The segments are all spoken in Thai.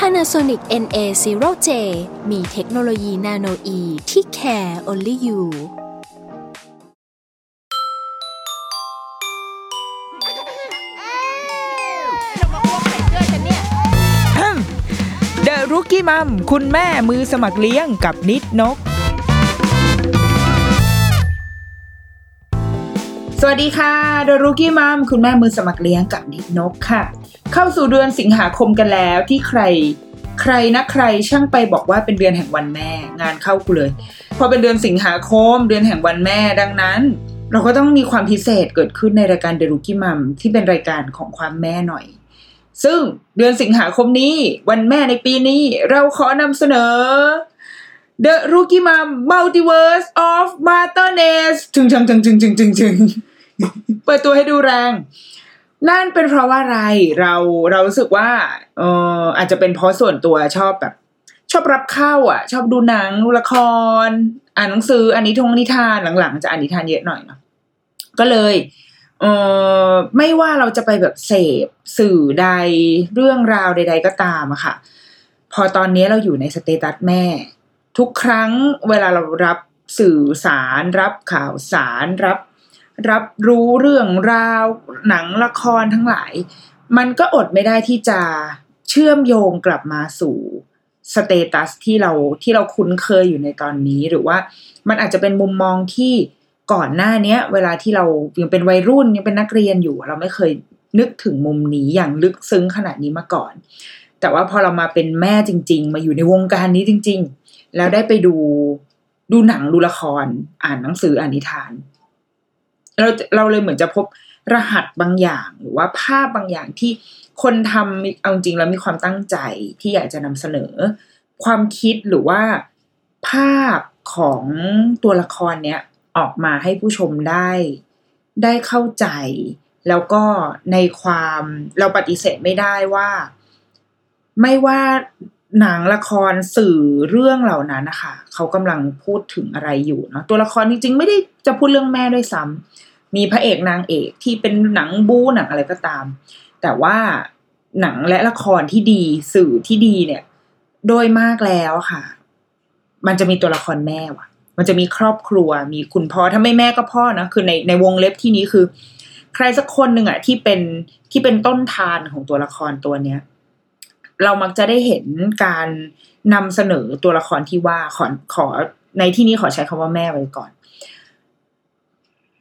Panasonic NA0J มีเทคโนโลยีนาโนอีที่ care only you เดอะรุกี้มัมคุณแม่มือสมัครเลี้ยงกับนิดนก สวัสดีค่ะเดรุกี้มัมคุณแม่มือสมัครเลี้ยงกับนิดนกค่ะ เข้าสู่เดือนสิงหาคมกันแล้วที่ใครใครนะใครช่างไปบอกว่าเป็นเดือนแห่งวันแม่ งานเข้ากูเลยพอเป็นเดือนสิงหาคม เดือนแห่งวันแม่ดังนั้น เราก็ต้องมีความพิเศษเกิดขึ้นในรายการเดอะรุกี้มัมที่เป็นรายการของความแม่หน่อย ซึ่งเดือนสิงหาคมนี้ วันแม่ในปีนี้ เราขอนำเสนอ The Rookie Mom Multiverse of Motherness ถึงจังจังจึงจึงจึงจึงเปิดตัวให้ดูแรง นั่นเป็นเพราะว่าอะไรเราเรารู้สึกว่าเอออาจจะเป็นเพราะส่วนตัวชอบแบบ ชอบรับเข้า อะ ชอบดูหนังดูละคร อ่านหนังสืออ่านนิทงนิทานหลังๆ จะอ่านนิทานเยอะหน่อยเนาะก็เลยเออไม่ว่าเราจะไปแบบเสพสื่อใดเรื่องราวใด ๆ ก็ตามอะค่ะ พอตอนนี้เราอยู่ในสเตตัสแม่ ทุกครั้งเวลาเรารับสื่อสารรับข่าวสารรับ รับรู้เรื่องราว หนังละครทั้งหลาย มันก็อดไม่ได้ที่จะเชื่อมโยงกลับมาสู่สเตตัสที่เราที่เราคุ้นเคยอยู่ในตอนนี้หรือว่ามันอาจจะเป็นมุมมองที่ก่อนหน้าเนี้ย เวลาที่เรายังเป็นวัยรุ่นยังเป็นนักเรียนอยู่ เราไม่เคยนึกถึงมุมนี้อย่างลึกซึ้งขนาดนี้มาก่อน แต่ว่าพอเรามาเป็นแม่จริง ๆ มาอยู่ในวงการนี้จริง ๆ แล้วได้ไปดูดูหนังดูละคร อ่านหนังสืออ่านนิทาน เราเราเลยเหมือนจะพบรหัสบางอย่างหรือว่าภาพบางอย่างที่คนทำเอาจริงแล้วมีความตั้งใจที่อยากจะนำเสนอ ความคิดหรือว่าภาพของตัวละครเนี้ยออกมาให้ผู้ชมได้ได้เข้าใจ แล้วก็ในความเราปฏิเสธไม่ได้ว่า ไม่ว่าหนังละครสื่อเรื่องเหล่านั้นนะคะเขากำลังพูดถึงอะไรอยู่เนาะตัวละครจริงๆ ไม่ได้จะพูดเรื่องแม่ด้วยซ้ำ มีพระเอกนางเอกที่เป็นหนังบู๊หนังอะไรก็ตาม แต่ว่าหนังและละครที่ดีสื่อที่ดีเนี่ย โดยมากแล้วค่ะ มันจะมีตัวละครแม่ว่ะ มันจะมีครอบครัว มีคุณพ่อถ้าไม่แม่ก็พ่อนะคือในในวงเล็บที่นี้คือ ใครสักคนหนึ่งอะที่เป็นที่เป็นต้นทางของตัวละครตัวเนี้ยเรามักจะได้เห็นการนำเสนอตัวละครที่ว่าขอขอในที่นี้ขอใช้คำว่าแม่ไว้ก่อน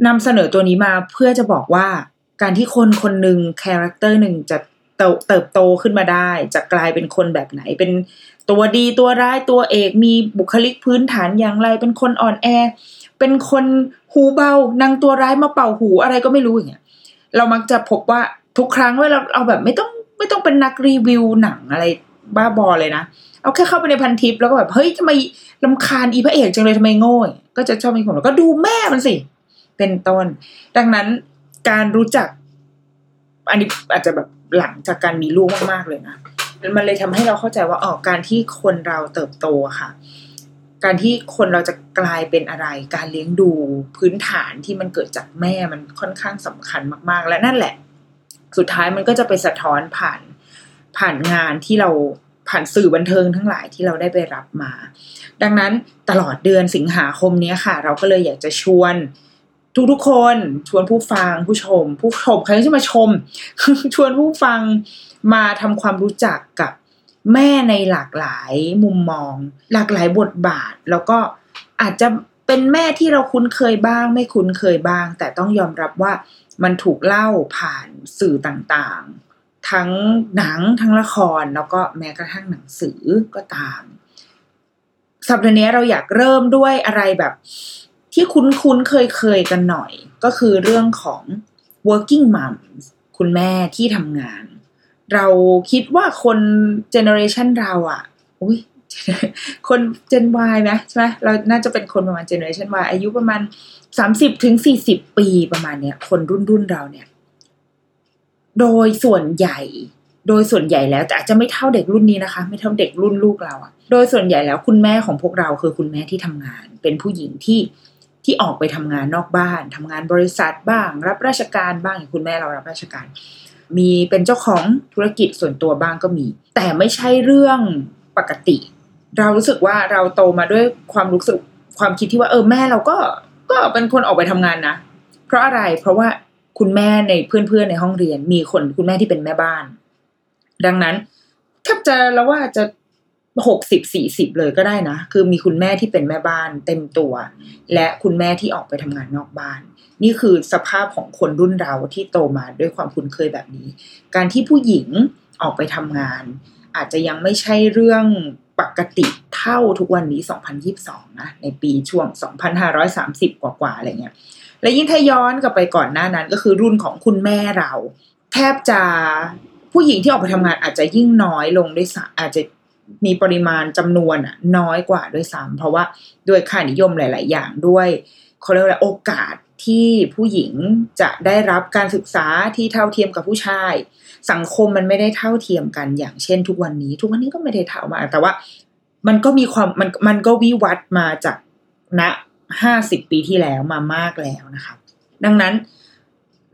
นำเสนอตัวนี้มาเพื่อจะบอกว่าการที่คนคนหนึ่ง character หนึ่งจะเติบโตขึ้นมาได้ จะกลายเป็นคนแบบไหน เป็นตัวดีตัวร้ายตัวเอกมีบุคลิกพื้นฐานอย่างไร เป็นคนอ่อนแอ เป็นคนหูเบานางตัวร้ายมาเป่าหูอะไรก็ไม่รู้อย่างเงี้ยเรามักจะพบว่าทุกครั้งเวลาเราแบบไม่ต้องไม่ต้องเป็นนักรีวิวหนังอะไรบ้าบอเลยนะ เอาแค่เข้าไปในพันทิปแล้วก็แบบเฮ้ยทำไมลำคาญอีพระเอกจังเลยทำไมโง่ก็จะชอบมีคนก็ดูแม่มันสิ เป็นต้น ดังนั้นการรู้จัก อันนี้อาจจะแบบหลังจากการมีลูกมากๆเลยนะมันเลยทำให้เราเข้าใจว่าอ๋อการที่คนเราเติบโตค่ะ การที่คนเราจะกลายเป็นอะไร การเลี้ยงดูพื้นฐานที่มันเกิดจากแม่มันค่อนข้างสำคัญมาก ๆ และนั่นแหละ สุดท้ายมันก็จะไปสะท้อนผ่านผ่านงานที่เราผ่านสื่อบันเทิงทั้งหลายที่เราได้ไปรับมา ดังนั้นตลอดเดือนสิงหาคมนี้ค่ะ เราก็เลยอยากจะชวน ทุกๆคนชวนผู้ฟังผู้ชม ผู้ชมใครที่มาชม ชวนผู้ฟังมาทำความรู้จักกับแม่ในหลากหลายมุมมอง หลากหลายบทบาท แล้วก็อาจจะเป็นแม่ที่เราคุ้นเคยบ้าง ไม่คุ้นเคยบ้าง แต่ต้องยอมรับว่ามันถูกเล่าผ่านสื่อต่างๆ ทั้งหนังทั้งละครแล้วก็แม้กระทั่งหนังสือก็ตาม สัปดาห์นี้เราอยากเริ่มด้วยอะไรแบบ ที่คุ้นๆเคยเคยกันหน่อย ก็คือเรื่องของ working mom คุณแม่ที่ทำงาน เราคิดว่าคนเจเนอเรชันเราอะ่ะอุ้ยคนเจน Y ไหมใช่ไหมเราน่าจะเป็นคนประมาณเจเนอเรชัน Y อายุประมาณสามสิบถึงสี่สิบปีประมาณเนี้ย คนรุ่นรุ่นเราเนี่ย โดยส่วนใหญ่ โดยส่วนใหญ่แล้วแต่อาจจะไม่เท่าเด็กรุ่นนี้นะคะ ไม่เท่าเด็กรุ่นลูกเราอะโดยส่วนใหญ่แล้วคุณแม่ของพวกเราคือคุณแม่ที่ทำงาน เป็นผู้หญิงที่ ที่ออกไปทำงานนอกบ้านทำงานบริษัทบ้าง รับราชการบ้างอย่างคุณแม่เรารับราชการ มีเป็นเจ้าของธุรกิจส่วนตัวบ้างก็มี แต่ไม่ใช่เรื่องปกติ เรารู้สึกว่าเราโตมาด้วยความรู้สึกความคิดที่ว่าเออแม่เราก็ก็เป็นคนออกไปทำงานนะ เพราะอะไรเพราะว่าคุณแม่ในเพื่อนๆในห้องเรียน มีคนคุณแม่ที่เป็นแม่บ้าน ดังนั้นแทบจะแล้วว่าจะ หกสิบสี่สิบเลยก็ได้นะ คือมีคุณแม่ที่เป็นแม่บ้านเต็มตัว และคุณแม่ที่ออกไปทำงานนอกบ้าน นี่คือสภาพของคนรุ่นเราที่โตมาด้วยความคุ้นเคยแบบนี้ การที่ผู้หญิงออกไปทำงาน อาจจะยังไม่ใช่เรื่องปกติเท่าทุกวันนี้ 2022 นะ ในปีช่วง 2530 กว่าๆ อะไรเงี้ย และยิ่งถ้าย้อนกลับไปก่อนหน้านั้นก็คือรุ่นของคุณแม่เรา แทบจะผู้หญิงที่ออกไปทำงานอาจจะยิ่งน้อยลงด้วยซ้ำอาจจะ มีปริมาณจำนวนน้อยกว่าด้วยซ้ำเพราะว่าด้วยค่านิยมหลาย ๆ อย่างด้วยเขาเรียกว่าโอกาสที่ผู้หญิงจะได้รับการศึกษาที่เท่าเทียมกับผู้ชาย สังคมมันไม่ได้เท่าเทียมกัน อย่างเช่น ทุกวันนี้ ทุกวันนี้ก็ไม่ได้เท่ามา แต่ว่ามันก็มีความมันมันก็วิวัฒน์มาจากณห้าสิบปีที่แล้วมามากแล้วนะคะดังนั้น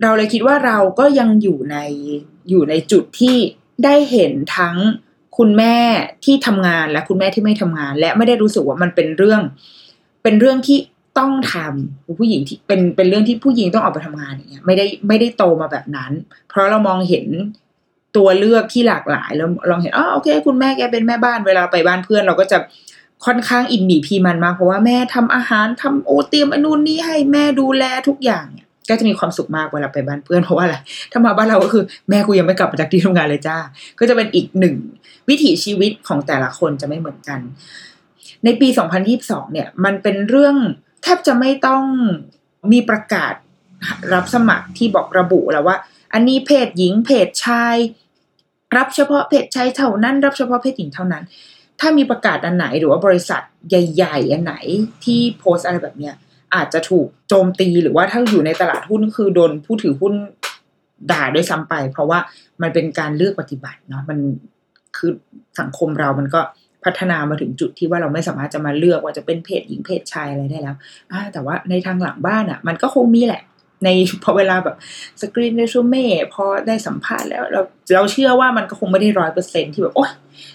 เราเลยคิดว่าเราก็ยังอยู่ในอยู่ในจุดที่ได้เห็นทั้ง คุณแม่ที่ทำงานและคุณแม่ที่ไม่ทำงาน และไม่ได้รู้สึกว่ามันเป็นเรื่อง เป็นเรื่องที่ต้องทำผู้หญิงที่เป็นเป็นเรื่องที่ผู้หญิงต้องออกไปทำงานอย่างเงี้ยไม่ได้ไม่ได้โตมาแบบนั้น เพราะเรามองเห็นตัวเลือกที่หลากหลายแล้วลองเห็นอ๋อโอเค คุณแม่แกเป็นแม่บ้านเวลาไปบ้านเพื่อนเราก็จะค่อนข้างอินหมีพีมันมากเพราะว่าแม่ทำอาหารทำโอเตรียมอนุนนี้ให้แม่ดูแลทุกอย่างเนี่ย ก็จะมีความสุขมากเวลาไปบ้านเพื่อนเพราะว่าอะไรถ้ามาบ้านเราก็คือแม่กูยังไม่กลับมาจากที่ทำงานเลยจ้า ก็จะเป็นอีกหนึ่งวิถีชีวิตของแต่ละคนจะไม่เหมือนกัน ในปี 2022 เนี่ย มันเป็นเรื่องแทบจะไม่ต้องมีประกาศรับสมัครที่บอกระบุแล้วว่า อันนี้เพศหญิงเพศชาย รับเฉพาะเพศชายเท่านั้น รับเฉพาะเพศหญิงเท่านั้น ถ้ามีประกาศอันไหนหรือว่าบริษัทใหญ่ ๆ อันไหนที่โพสอะไรแบบเนี้ย อาจจะถูกโจมตีหรือว่าถ้าอยู่ในตลาดหุ้นคือโดนผู้ถือหุ้นด่าด้วยซ้ำไป เพราะว่ามันเป็นการเลือกปฏิบัติเนาะมันคือสังคมเรามันก็พัฒนามาถึงจุดที่ว่าเราไม่สามารถจะมาเลือกว่าจะเป็นเพศหญิงเพศชายอะไรได้แล้วแต่ว่าในทางหลังบ้านอะ่ะ มันก็คงมีแหละ ในพอเวลาแบบสกรีนเรซูเม่พอได้สัมภาษณ์แล้วเราเราเชื่อว่ามันก็คงไม่ได้ร้อยเปอร์เซ็นที่แบบโอ๊ย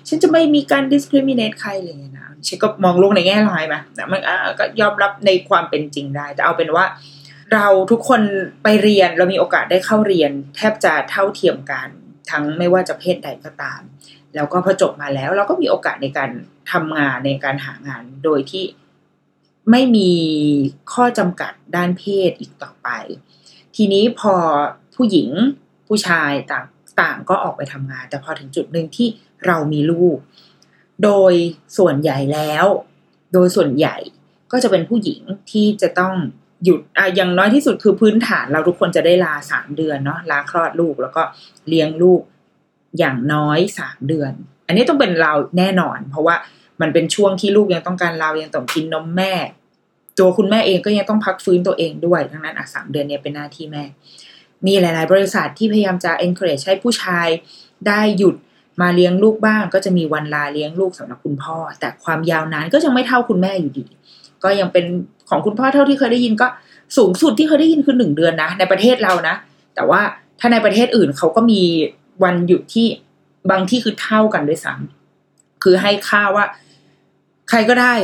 ฉันจะไม่มีการ discriminate ใครเลยนะฉันก็มองโลกในแง่ร้ายไหมแต่มันก็ยอมรับในความเป็นจริงได้ แต่เอาเป็นว่าเราทุกคนไปเรียนเรามีโอกาสได้เข้าเรียน แทบจะเท่าเทียมกัน ทั้งไม่ว่าจะเพศใดก็ตาม แล้วก็พอจบมาแล้ว เราก็มีโอกาสในการทำงานในการหางานโดยที่ ไม่มีข้อจำกัดด้านเพศอีกต่อไป ทีนี้พอผู้หญิงผู้ชายต่างต่างก็ออกไปทำงาน แต่พอถึงจุดหนึ่งที่เรามีลูก โดยส่วนใหญ่แล้ว โดยส่วนใหญ่ก็จะเป็นผู้หญิงที่จะต้องหยุดอะอย่างน้อยที่สุดคือพื้นฐานเราทุกคนจะได้ลาสามเดือนเนาะลาคลอดลูกแล้วก็เลี้ยงลูกอย่างน้อยสามเดือน อันนี้ต้องเป็นเราแน่นอน เพราะว่ามันเป็นช่วงที่ลูกยังต้องการเรายังต้องกินนมแม่ ตัวคุณแม่เองก็ยังต้องพักฟื้นตัวเองด้วยดังนั้นอะสามเดือนเนี่ยเป็นหน้าที่แม่ มีหลาย ๆ บริษัทที่พยายามจะ encourage ให้ผู้ชายได้หยุดมาเลี้ยงลูกบ้าง ก็จะมีวันลาเลี้ยงลูกสำหรับคุณพ่อ แต่ความยาวนานก็ยังไม่เท่าคุณแม่อยู่ดี ก็ยังเป็นของคุณพ่อเท่าที่เคยได้ยินก็สูงสุดที่เคยได้ยินคือหนึ่งเดือนนะ ในประเทศเรานะ แต่ว่าถ้าในประเทศอื่นเขาก็มีวันหยุดที่บางที่คือเท่ากันด้วยซ้ำคือให้ค่าว่า ใครก็ได้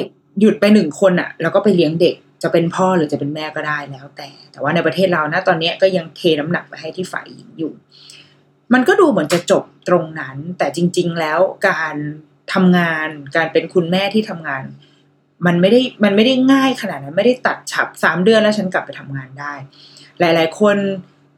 หยุดไปหนึ่งคนอะ่ะแล้วก็ไปเลี้ยงเด็กจะเป็นพ่อหรือจะเป็นแม่ก็ได้แล้วแต่ แต่ว่าในประเทศเรานะตอนนี้ก็ยังเทน้ำหนักไปให้ที่ฝ่ายหญิงอยู่ มันก็ดูเหมือนจะจบตรงนั้น แต่จริง ๆ แล้วการทำงานการเป็นคุณแม่ที่ทำงาน มันไม่ได้มันไม่ได้ง่ายขนาดนั้นไม่ได้ตัดฉับสามเดือนแล้วฉันกลับไปทำงานได้ หลาย ๆ คน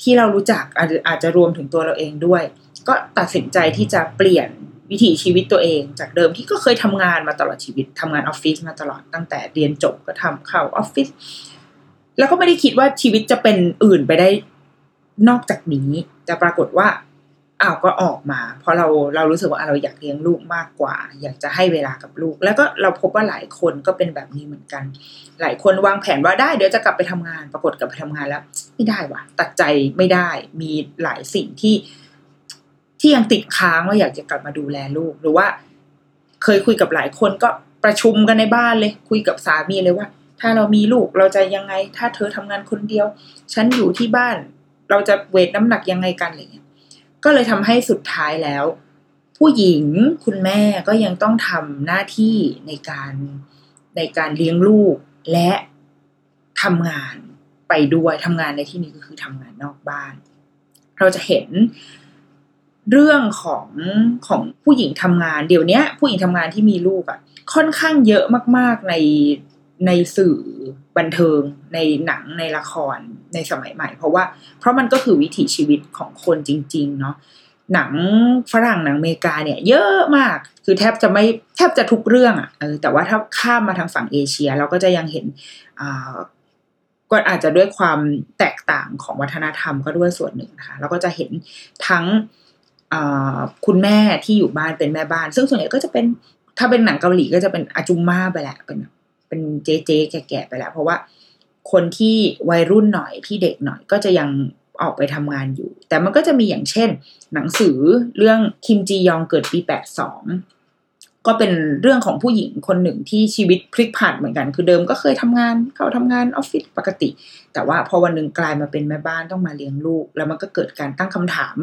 ที่เรารู้จักอาจจะอาจจะรวมถึงตัวเราเองด้วย ก็ตัดสินใจที่จะเปลี่ยน วิถีชีวิตตัวเอง จากเดิมที่ก็เคยทำงานมาตลอดชีวิตทำงานออฟฟิศมาตลอดตั้งแต่เรียนจบก็ทำเข้าออฟฟิศแล้วก็ไม่ได้คิดว่าชีวิตจะเป็นอื่นไปได้นอกจากนี้แต่ปรากฏว่าอ้าวก็ออกมา เพราะเราเรารู้สึกว่าเราอยากเลี้ยงลูกมากกว่า อยากจะให้เวลากับลูก แล้วก็เราพบว่าหลายคนก็เป็นแบบนี้เหมือนกัน หลายคนวางแผนว่าได้เดี๋ยวจะกลับไปทำงาน ปรากฏกลับไปทำงานแล้ว ไม่ได้ว่ะตัดใจไม่ได้มีหลายสิ่งที่ ที่ยังติดค้างว่าอยากจะกลับมาดูแลลูก หรือว่า เคยคุยกับหลายคนก็ประชุมกันในบ้านเลย คุยกับสามีเลยว่า ถ้าเรามีลูกเราจะยังไง ถ้าเธอทำงานคนเดียว ฉันอยู่ที่บ้าน เราจะเวทน้ำหนักยังไงกันอะไรเงี้ยก็เลยทำให้สุดท้ายแล้ว ผู้หญิงคุณแม่ก็ยังต้องทำหน้าที่ในการในการเลี้ยงลูกและทำงานไปด้วยทำงานในที่นี้ก็คือทำงานนอกบ้าน เราจะเห็น เรื่องของของผู้หญิงทำงานเดี๋ยวนี้ผู้หญิงทำงานที่มีลูกอะ่ะ ค่อนข้างเยอะมากๆในในสื่อบันเทิงในหนังในละครในสมัยใหม่ เพราะว่า เพราะมันก็คือวิถีชีวิตของคนจริง ๆ เนาะหนังฝรั่งหนังอเมริกาเนี่ย เยอะมาก คือแทบจะไม่แทบจะทุกเรื่องอะ่ะเออแต่ว่าถ้าข้ามมาทางฝั่งเอเชีย เราก็จะยังเห็นอ่าก็อาจจะด้วยความแตกต่างของวัฒนธรรมก็ด้วยส่วนหนึ่งนะคะเราก็จะเห็นทั้ง คุณแม่ที่อยู่บ้านเป็นแม่บ้าน ซึ่งส่วนใหญ่ก็จะเป็นถ้าเป็นหนังเกาหลีก็จะเป็นอาจุมมาไปแหละเป็นเป็นเจ๊เจ๊แก่ๆไปแล้ว เพราะว่าคนที่วัยรุ่นหน่อยที่เด็กหน่อยก็จะยังออกไปทำงานอยู่ แต่มันก็จะมีอย่างเช่น หนังสือเรื่องคิมจียองเกิดปีแปดสองก็เป็นเรื่องของผู้หญิงคนหนึ่งที่ชีวิตพลิกผันเหมือนกัน คือเดิมก็เคยทำงานเขาทำงานออฟฟิศปกติ แต่ว่าพอวันหนึ่งกลายมาเป็นแม่บ้านต้องมาเลี้ยงลูก แล้วมันก็เกิดการตั้งคำถาม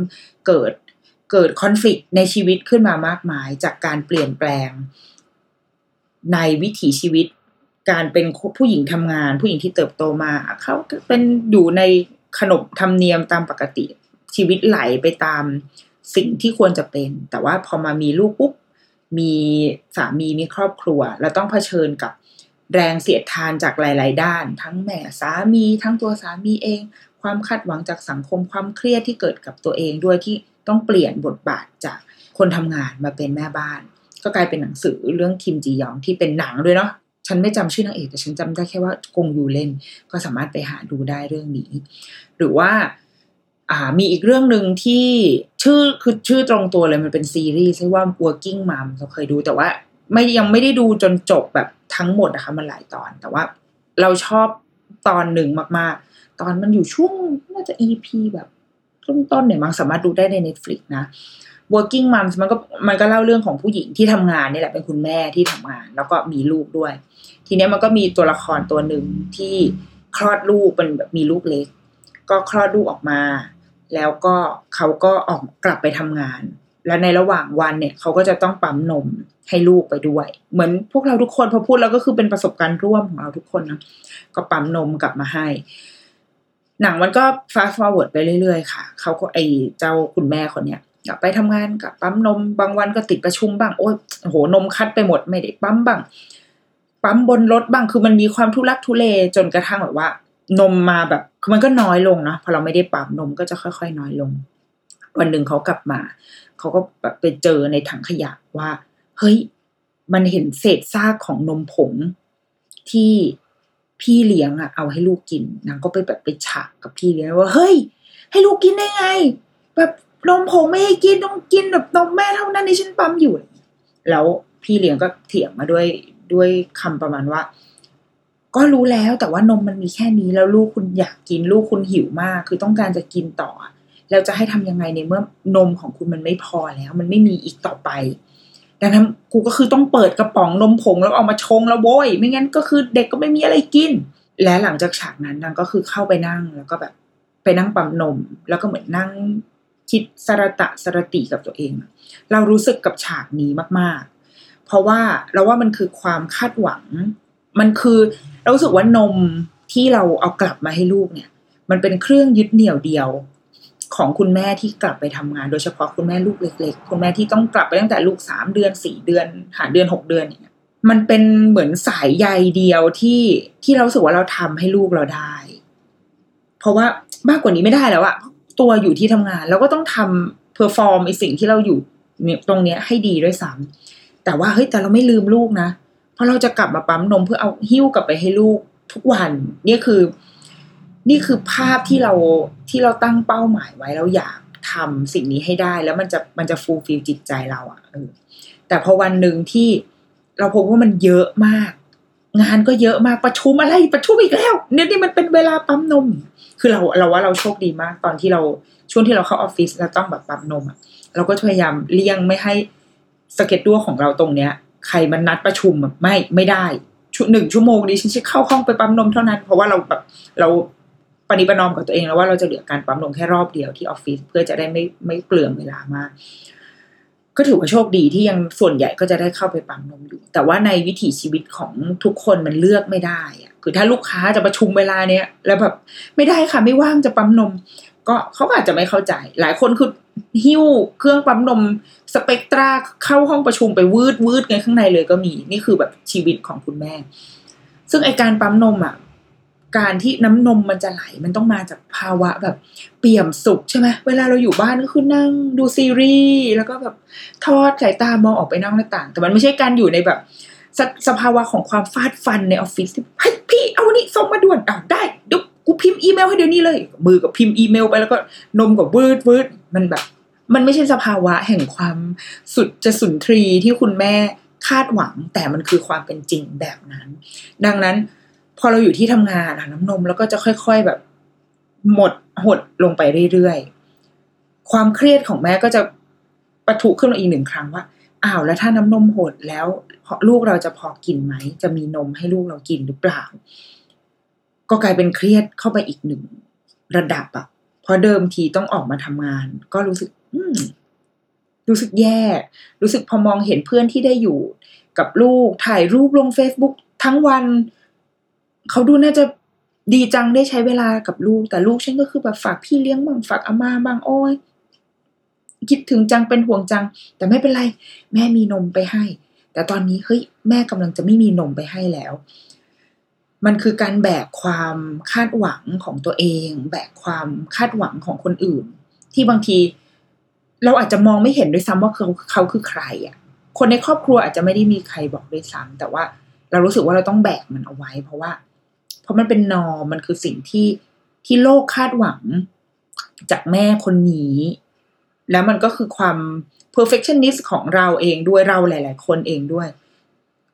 เกิด เกิดคอนฟ lict ในชีวิตขึ้นมามากมาย จากการเปลี่ยนแปลง ในวิถีชีวิต การเป็นผู้หญิงทำงาน ผู้หญิงที่เติบโตมาเขาเป็นอยู่ในขนบธรรมเนียมตามปกติ ชีวิตไหลไปตามสิ่งที่ควรจะเป็น แต่ว่าพอมามีลูกปุ๊บมีสามีมีครอบครัวแล้วต้องเผชิญกับแรงเสียดทานจากหลาย ๆ ด้าน ทั้งแม่สามี ทั้งตัวสามีเอง ความคาดหวังจากสังคมความเครียดที่เกิดกับตัวเองด้วยที่ ต้องเปลี่ยนบทบาทจากคนทำงานมาเป็นแม่บ้าน ก็กลายเป็นหนังสือเรื่องคิมจียองที่เป็นหนังด้วยเนาะฉันไม่จำชื่อนางเอกแต่ฉันจำได้แค่ว่ากงยูเล่น ก็สามารถไปหาดูได้เรื่องนี้ หรือว่าอ่ามีอีกเรื่องหนึ่งที่ชื่อคือชื่อตรงตัวเลยมันเป็นซีรีส์ชื่อว่า Working Mom เราเคยดูแต่ว่าไม่ยังไม่ได้ดูจนจบแบบทั้งหมดนะคะมันหลายตอน แต่ว่าเราชอบตอนหนึ่งมาก ๆ ตอนมันอยู่ช่วงน่าจะ EP แบบ ต้นต้นเนี่ยมันสามารถดูได้ใน Netflix นะ working mom มันก็มันก็เล่าเรื่องของผู้หญิงที่ทำงานนี่แหละเป็นคุณแม่ที่ทำงาน แล้วก็มีลูกด้วย ทีเนี้ยมันก็มีตัวละครตัวหนึ่งที่คลอดลูกเป็นแบบมีลูกเล็ก ก็คลอดลูกออกมา แล้วก็เขาก็ออกกลับไปทำงาน แล้วในระหว่างวันเนี่ยเขาก็จะต้องปั๊มนมให้ลูกไปด้วย เหมือนพวกเราทุกคนพอพูดแล้วก็คือเป็นประสบการณ์ร่วมของเราทุกคนนะก็ปั๊มนมกลับมาให้ หนังมันก็ fast forward ไปเรื่อยๆ ค่ะ เขาก็ไอเจ้าคุณแม่คนเนี้ยกลับไปทำงานกับปั๊มนมบางวันก็ติดประชุมบ้างโอ้ยโหนมคัดไปหมดไม่ได้ปั๊มบ้างปั๊มบนรถบ้างคือมันมีความทุลักทุเลจนกระทั่งแบบว่า นมมาแบบคือมันก็น้อยลงเนาะพอเราไม่ได้ปั๊มนมก็จะค่อย ๆ น้อยลง วันหนึ่งเขากลับมา เขาก็แบบไปเจอในถังขยะว่า เฮ้ย มันเห็นเศษซากของนมผงที่ พี่เลี้ยงอะเอาให้ลูกกินนางก็ไปแบบไปฉากกับพี่เลี้ยงว่าเฮ้ย ให้ลูกกินได้ไง แบบนมผงไม่ให้กินต้องกินแบบนมแม่เท่านั้นที่ฉันปั๊มอยู่ แล้วพี่เลี้ยงก็เถียงมาด้วยด้วยคำประมาณว่า ก็รู้แล้วแต่ว่านมมันมีแค่นี้แล้วลูกคุณอยากกินลูกคุณหิวมาก คือต้องการจะกินต่อแล้วจะให้ทำยังไงในเมื่อนมของคุณมันไม่พอแล้ว มันไม่มีอีกต่อไป ดังนั้นกูก็คือต้องเปิดกระป๋องนมผงแล้วเอามาชงแล้วโว้ยไม่งั้นก็คือเด็กก็ไม่มีอะไรกิน และหลังจากฉากนั้นนางก็คือเข้าไปนั่งแล้วก็แบบไปนั่งปั๊มนม แล้วก็เหมือนนั่งคิดสระตะสระติกับตัวเอง เรารู้สึกกับฉากนี้มากๆ เพราะว่าเราว่ามันคือความคาดหวัง มันคือเรารู้สึกว่านมที่เราเอากลับมาให้ลูกเนี่ย มันเป็นเครื่องยึดเหนี่ยวเดียว ของคุณแม่ที่กลับไปทำงาน โดยเฉพาะคุณแม่ลูกเล็กๆ คุณแม่ที่ต้องกลับไปตั้งแต่ลูกสามเดือนสี่เดือนห้าเดือนหกเดือนเนี่ยมันเป็นเหมือนสายใยเดียวที่ที่เรารู้สึกว่าเราทำให้ลูกเราได้ เพราะว่ามากกว่านี้ไม่ได้แล้วอะตัวอยู่ที่ทำงานเราก็ต้องทำ perform ไอ้สิ่งที่เราอยู่ตรงเนี้ยให้ดีด้วยซ้ำแต่ว่าเฮ้ยแต่เราไม่ลืมลูกนะ เพราะเราจะกลับมาปั๊มนมเพื่อเอาหิ้วกลับไปให้ลูกทุกวัน นี่คือ นี่คือภาพที่เราที่เราตั้งเป้าหมายไว้แล้วอยากทำสิ่งนี้ให้ได้แล้วมันจะมันจะ fulfill จิตใจเราอะแต่พอวันหนึ่งที่เราพบว่ามันเยอะมาก งานก็เยอะมากประชุมอะไรประชุมอีกแล้วเนี่ยนี่มันเป็นเวลาปั๊มนม คือเราเราว่าเราโชคดีมากตอนที่เราช่วงที่เราเข้าออฟฟิศแล้วต้องแบบปั๊มนมอะเราก็พยายามเลี่ยงไม่ให้สเก็ตดัวของเราตรงเนี้ย ใครมันนัดประชุมอะไม่ไม่ได้ชุดหนึ่งชั่วโมงนี้ฉันจะเข้าห้องไปปั๊มนมเท่านั้น เพราะว่าเราแบบเรา ปณิปนอมกับตัวเองแล้วว่าเราจะเหลือการปั๊มนมแค่รอบเดียวที่ออฟฟิศเพื่อจะได้ไม่ไม่เปลืองเวลามาก ก็ถือว่าโชคดีที่ยังส่วนใหญ่ก็จะได้เข้าไปปั๊มนมอยู่ แต่ว่าในวิถีชีวิตของทุกคนมันเลือกไม่ได้อะคือถ้าลูกค้าจะประชุมเวลาเนี้ยแล้วแบบไม่ได้ค่ะไม่ว่างจะปั๊มนม ก็เขาอาจจะไม่เข้าใจ หลายคนคือหิ้วเครื่องปั๊มนมสเปกตราเข้าห้องประชุมไปวืดวืดไงข้างในเลยก็มี นี่คือแบบชีวิตของคุณแม่ ซึ่งไอการปั๊มนมอะ การที่น้ำนมมันจะไหลมันต้องมาจากภาวะแบบเปี่ยมสุขใช่ไหมเวลาเราอยู่บ้านก็คือนั่งดูซีรีส์แล้วก็แบบทอดสายตามองออกไปนอกหน้าต่าง แต่มันไม่ใช่การอยู่ในแบบสสภาวะของความฟาดฟันในออฟฟิศที่เฮ้ยพี่เอาวันนี้ส่งมาด่วนอะได้เดี๋ยวกูพิมพ์อีเมลให้เดี๋ยวนี้เลย มือกับพิมพ์อีเมลไปแล้วก็นมกับวืดวืดมันแบบ มันไม่ใช่สภาวะแห่งความสุดจะสุนทรีที่คุณแม่คาดหวัง แต่มันคือความเป็นจริงแบบนั้น ดังนั้น พอเราอยู่ที่ทำงานอะน้ำนมแล้วก็จะค่อย ๆแบบ หมดหดลงไปเรื่อยๆ ความเครียดของแม่ก็จะปะทุขึ้นมาอีกหนึ่งครั้งว่าอ้าวแล้วถ้าน้ำนมหดแล้วลูกเราจะพอกินไหม จะมีนมให้ลูกเรากินหรือเปล่า ก็กลายเป็นเครียดเข้าไปอีกหนึ่งระดับอะเพราะเดิมทีต้องออกมาทำงาน ก็รู้สึก อืรู้สึกแย่ รู้สึกพอมองเห็นเพื่อนที่ได้อยู่ กับลูกถ่ายรูปลง Facebook ทั้งวัน เขาดูน่าจะดีจังได้ใช้เวลากับลูก แต่ลูกฉันก็คือแบบฝากพี่เลี้ยงบ้างฝากอาม่าบ้างโอ้ยคิดถึงจังเป็นห่วงจัง แต่ไม่เป็นไร แม่มีนมไปให้ แต่ตอนนี้เฮ้ยแม่กำลังจะไม่มีนมไปให้แล้ว มันคือการแบกความคาดหวังของตัวเอง แบกความคาดหวังของคนอื่น ที่บางที เราอาจจะมองไม่เห็นด้วยซ้ำว่าเขาเขาคือใครอะ คนในครอบครัวอาจจะไม่ได้มีใครบอกด้วยซ้ำแต่ว่าเรารู้สึกว่าเราต้องแบกมันเอาไว้ เพราะว่า ราะมันเป็นนอมันคือสิ่งที่ที่โลกคาดหวังจากแม่คนนี้ แล้วมันก็คือความ perfectionist ของเราเองด้วยเราหลาย ๆ คนเองด้วย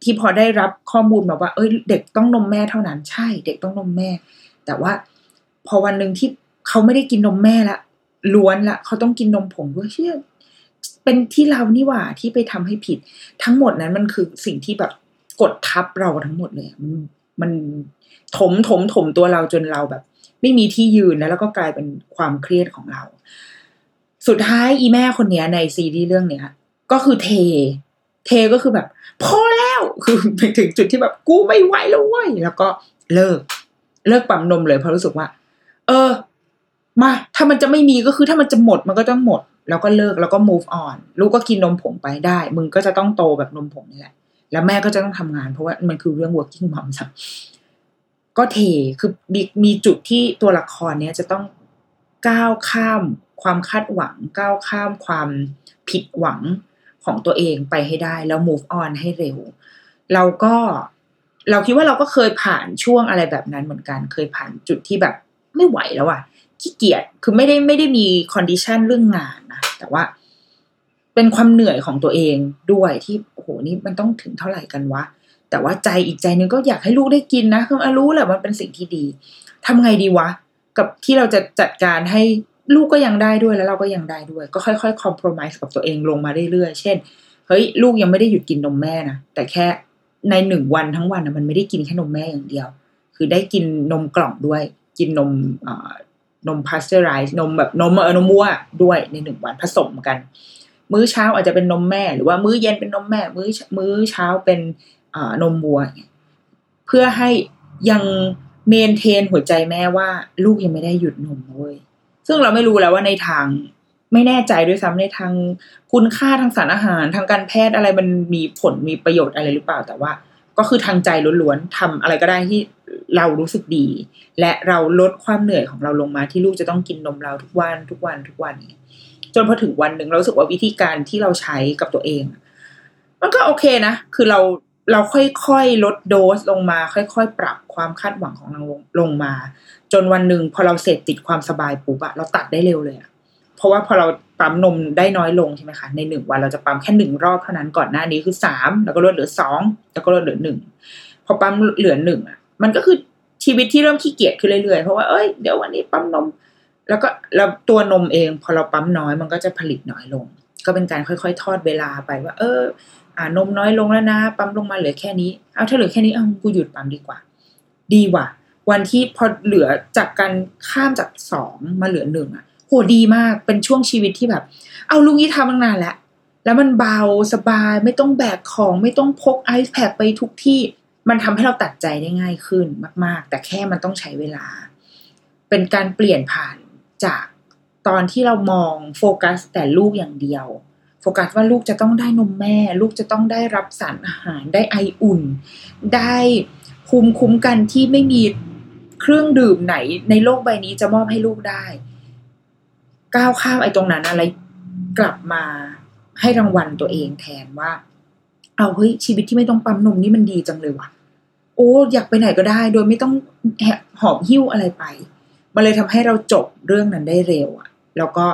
ที่พอได้รับข้อมูลมาว่า เอ้ย เด็กต้องนมแม่เท่านั้นใช่ เด็กต้องนมแม่ แต่ว่าพอวันหนึ่งที่เขาไม่ได้กินนมแม่ละล้วนละเขาต้องกินนมผงด้วยเชื่อเป็นที่เรานี่หว่าที่ไปทำให้ผิด ทั้งหมดนั้นมันคือสิ่งที่แบบกดทับเราทั้งหมดเลยมัน มันถมถมถมตัวเราจนเราแบบ ไม่มีที่ยืนแล้วแล้วก็กลายเป็นความเครียดของเรา สุดท้ายอีแม่คนนี้ในซีรีส์เรื่องเนี้ย ก็คือเท เทก็คือแบบพอแล้วคือไปถึงจุดที่แบบกูไม่ไหวแล้วเว้ยแล้วก็เลิก เลิกปั๊มนมเลยเพราะรู้สึกว่า เออ มา ถ้ามันจะไม่มีก็คือถ้ามันจะหมดมันก็ต้องหมด แล้วก็เลิกแล้วก็ move on ลูกก็กินนมผงไปได้ มึงก็จะต้องโตแบบนมผงนี่แหละ แล้วแม่ก็จะต้องทำงาน เพราะว่ามันคือเรื่อง working mom สัก็เทคือมีมีจุดที่ตัวละครเนี้ยจะต้องก้าวข้ามความคาดหวัง ก้าวข้ามความผิดหวังของตัวเองไปให้ได้ แล้ว move on ให้เร็ว เราก็เราคิดว่าเราก็เคยผ่านช่วงอะไรแบบนั้นเหมือนกัน เคยผ่านจุดที่แบบไม่ไหวแล้วอะขี้เกียจคือไม่ได้ไม่ได้มีคอนดิชันเรื่องงานนะแต่ว่า เป็นความเหนื่อยของตัวเองด้วยที่โหนี่มันต้องถึงเท่าไหร่กันวะ แต่ว่าใจอีกใจนึงก็อยากให้ลูกได้กินนะคือรู้แหละมันเป็นสิ่งที่ดีทำไงดีวะ กับที่เราจะจัดการให้ลูกก็ยังได้ด้วยแล้วเราก็ยังได้ด้วย ก็ค่อยๆคอม p r o m i s e กับตัวเองลงมาเรื่อยๆเช่นเฮ้ยลูกยังไม่ได้หยุดกินนมแม่นะแต่แค่ในหนึ่งวันทั้งวันนะมันไม่ได้กินแค่นมแม่อย่างเดียว คือได้กินนมกล่องด้วย กินนมนมพาสเจอร์ไรส์นมแบบนมเออนมวัวด้วยในหนึ่งวันผสมกัน มื้อเช้าอาจจะเป็นนมแม่ หรือว่ามื้อเย็นเป็นนมแม่ มื้อมื้อเช้าเป็นนมวัว เพื่อให้ยัง maintain หัวใจแม่ว่า ลูกยังไม่ได้หยุดนมเว้ยซึ่งเราไม่รู้แล้วว่าในทางไม่แน่ใจด้วยซ้ำในทางคุณค่าทางสารอาหาร ทางการแพทย์อะไรมันมีผลมีประโยชน์อะไรหรือเปล่า แต่ว่า ก็คือทางใจล้วนๆทำอะไรก็ได้ที่เรารู้สึกดี และเราลดความเหนื่อยของเราลงมาที่ลูกจะต้องกินนมเราทุกวันทุกวันทุกวัน จนพอถึงวันหนึ่งเราสึกว่าวิธีการที่เราใช้กับตัวเอง มันก็โอเคนะ คือเราเราค่อยๆ ลดโดสลงมา ค่อยๆ ปรับความคาดหวังของเราลงมา จนวันหนึ่งพอเราเสร็จติดความสบายปุ๊บอะเราตัดได้เร็วเลยอะเพราะว่าพอเราปั๊มนมได้น้อยลงใช่ไหมคะในหนึ่งวันเราจะปั๊มแค่หนึ่งรอบเท่านั้นก่อนหน้านี้คือสามแล้วก็ลดเหลือสองแล้วก็ลดเหลือหนึ่งพอปั๊มเหลือหนึ่งอะมันก็คือชีวิตที่เริ่มขี้เกียจขึ้นเรื่อยๆเพราะว่าเอ้ยเดี๋ยววันนี้ปั๊มนม แล้วก็แล้วตัวนมเองพอเราปั๊มน้อยมันก็จะผลิตน้อยลง ก็เป็นการค่อยๆ ทอดเวลาไปว่า เอออ่านมน้อยลงแล้วนะ ปั๊มลงมาเหลือแค่นี้เอาถ้าเหลือแค่นี้เอากูหยุดปั๊มดีกว่า ดีว่ะ วันที่พอเหลือจากการข้ามจากสองมาเหลือหนึ่งอะโหดีมากเป็นช่วงชีวิตที่แบบ เอาลุงนี้ทำตั้งนานแล้วแล้วมันเบาสบายไม่ต้องแบกของไม่ต้องพกไอซ์แพคไปทุกที่ มันทำให้เราตัดใจได้ง่ายขึ้นมาก ๆ แต่แค่มันต้องใช้เวลา เป็นการเปลี่ยนผ่าน จากตอนที่เรามองโฟกัสแต่ลูกอย่างเดียว โฟกัสว่าลูกจะต้องได้นมแม่ ลูกจะต้องได้รับสารอาหารได้ไออุ่น ได้ภูมิคุ้มกันที่ไม่มีเครื่องดื่มไหนในโลกใบนี้จะมอบให้ลูกได้ ก้าวข้ามไอ้ตรงนั้นอะไรกลับมาให้รางวัลตัวเองแทนว่า เอาเฮ้ยชีวิตที่ไม่ต้องปั๊มนมนี่มันดีจังเลยว่ะ โอ้อยากไปไหนก็ได้ โดยไม่ต้องหอบหิ้วอะไรไป มันเลยทำให้เราจบเรื่องนั้นได้เร็วอะแล้วก็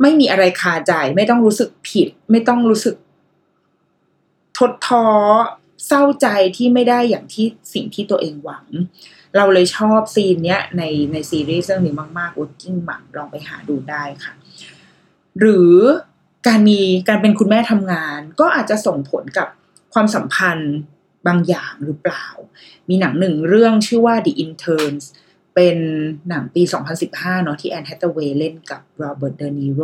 ไม่มีอะไรคาใจ ไม่ต้องรู้สึกผิด ไม่ต้องรู้สึกทดท้อเศร้าใจที่ไม่ได้อย่างที่สิ่งที่ตัวเองหวัง เราเลยชอบ scene เนี้ยในในซีรีส์เรื่องนี้มากๆ Working Mom ลองไปหาดูได้ค่ะ หรือการมีการเป็นคุณแม่ทำงาน ก็อาจจะส่งผลกับความสัมพันธ์บางอย่างหรือเปล่า มีหนังหนึ่งเรื่องชื่อว่า The Interns เป็นหนังปี 2015 เนาะที่แอนแฮตเวย์เล่นกับโรเบิร์ตเดนิโร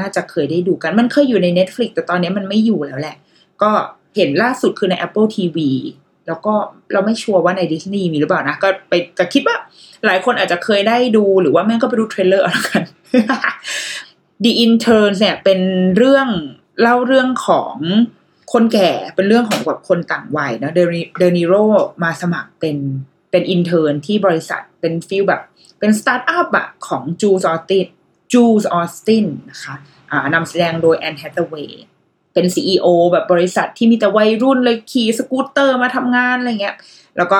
น่าจะเคยได้ดูกันมันเคยอยู่ใน Netflix แต่ตอนนี้มันไม่อยู่แล้วแหละ ก็เห็นล่าสุดคือใน Apple TV แล้วก็เราไม่ sure ว่าในดิสนีย์มีหรือเปล่านะ ก็ไปก็คิดว่าหลายคนอาจจะเคยได้ดูหรือว่าแม่งก็ไปดู trailer เอาละกัน The Intern เนี่ยเป็นเรื่องเล่าเรื่องของคนแก่เป็นเรื่องของแบบคนต่างวัยนะเดนิโรมาสมัครเป็นเป็น intern ที่บริษัท เป็น feel แบบเป็นสตาร์ทอัพอะของจูลส์ ออสตินจูลส์ ออสตินนะคะอ่านำแสดงโดยแอนแฮตเวย์เป็น CEO แบบบริษัทที่มีแต่วัยรุ่นเลยขี่สกูตเตอร์มาทำงานอะไรเงี้ย แล้วก็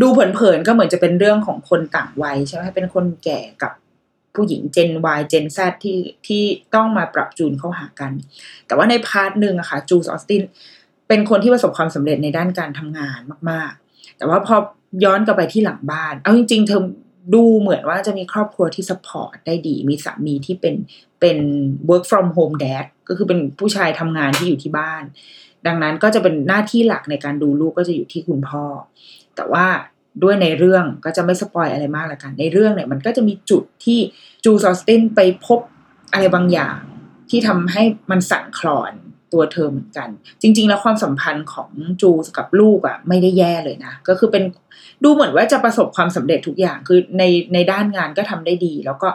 ดูเผินๆก็เหมือนจะเป็นเรื่องของคนต่างวัยใช่ไหมเป็นคนแก่กับผู้หญิงเจน Y เจน Z ที่ที่ต้องมาปรับจูนเข้าหากัน แต่ว่าใน part หนึ่งอะค่ะจูลส์ ออสตินเป็นคนที่ประสบความสำเร็จในด้านการทำงานมาก ๆ แต่ว่าพอ ย้อนกลับไปที่หลังบ้าน เอาจริง ๆ เธอดูเหมือนว่าจะมีครอบครัวที่ support ได้ดี มีสามีที่เป็นเป็น work from home dad ก็คือเป็นผู้ชายทำงานที่อยู่ที่บ้าน ดังนั้นก็จะเป็นหน้าที่หลักในการดูลูกก็จะอยู่ที่คุณพ่อ แต่ว่าด้วยในเรื่องก็จะไม่ spoil อะไรมากละกัน ในเรื่องเนี่ยมันก็จะมีจุดที่จูลส์ ออสตินไปพบอะไรบางอย่าง ที่ทำให้มันสั่นคลอนตัวเธอเหมือนกัน จริง ๆ แล้วความสัมพันธ์ของจูกับลูกอะ่ะไม่ได้แย่เลยนะ ก็คือเป็น ดูเหมือนว่าจะประสบความสำเร็จทุกอย่างคือในในด้านงานก็ทำได้ดี แล้วก็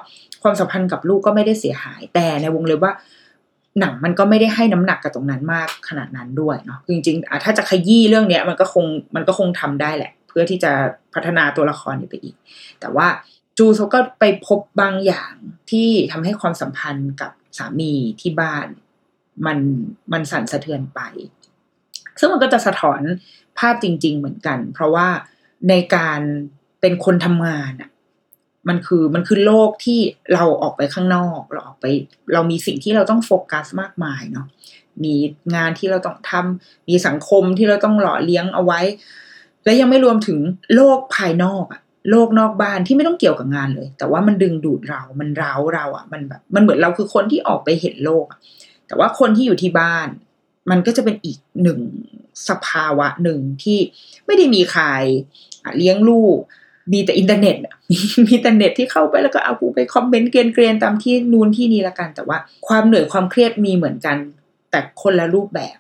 ความสัมพันธ์กับลูกก็ไม่ได้เสียหาย แต่ในวงเล็บว่า หนังมันก็ไม่ได้ให้น้ำหนักกับตรงนั้นมากขนาดนั้นด้วยเนาะจริงๆถ้าจะขยี้เรื่องเนี้ย มันก็คงมันก็คงทำได้แหละ เพื่อที่จะพัฒนาตัวละครนี้ไปอีก แต่ว่าจูเขาก็ไปพบบางอย่างที่ทำให้ความสัมพันธ์กับสามีที่บ้าน มันมันสั่นสะเทือนไป ซึ่งมันก็จะสะท้อนภาพจริง ๆ เหมือนกัน เพราะว่า ในการเป็นคนทำงานอะมันคือมันคือโลกที่เราออกไปข้างนอกเราออกไป เรามีสิ่งที่เราต้องโฟกัสมากมายเนาะมีงานที่เราต้องทำมีสังคมที่เราต้องหล่อเลี้ยงเอาไว้ และยังไม่รวมถึงโลกภายนอกอะโลกนอกบ้านที่ไม่ต้องเกี่ยวกับงานเลย แต่ว่ามันดึงดูดเรา มันเร้าเราอะมันแบบมันเหมือนเราคือคนที่ออกไปเห็นโลกแต่ว่าคนที่อยู่ที่บ้าน มันก็จะเป็นอีกหนึ่งสภาวะหนึ่งที่ไม่ได้มีใคร เลี้ยงลูก มีแต่อินเทอร์เน็ตมีอินเทอร์เน็ตที่เข้าไปแล้วก็เอากูไปคอมเมนต์เกรียนๆตามที่นู่นที่นี่ละกัน แต่ว่าความเหนื่อยความเครียดมีเหมือนกัน แต่คนละรูปแบบ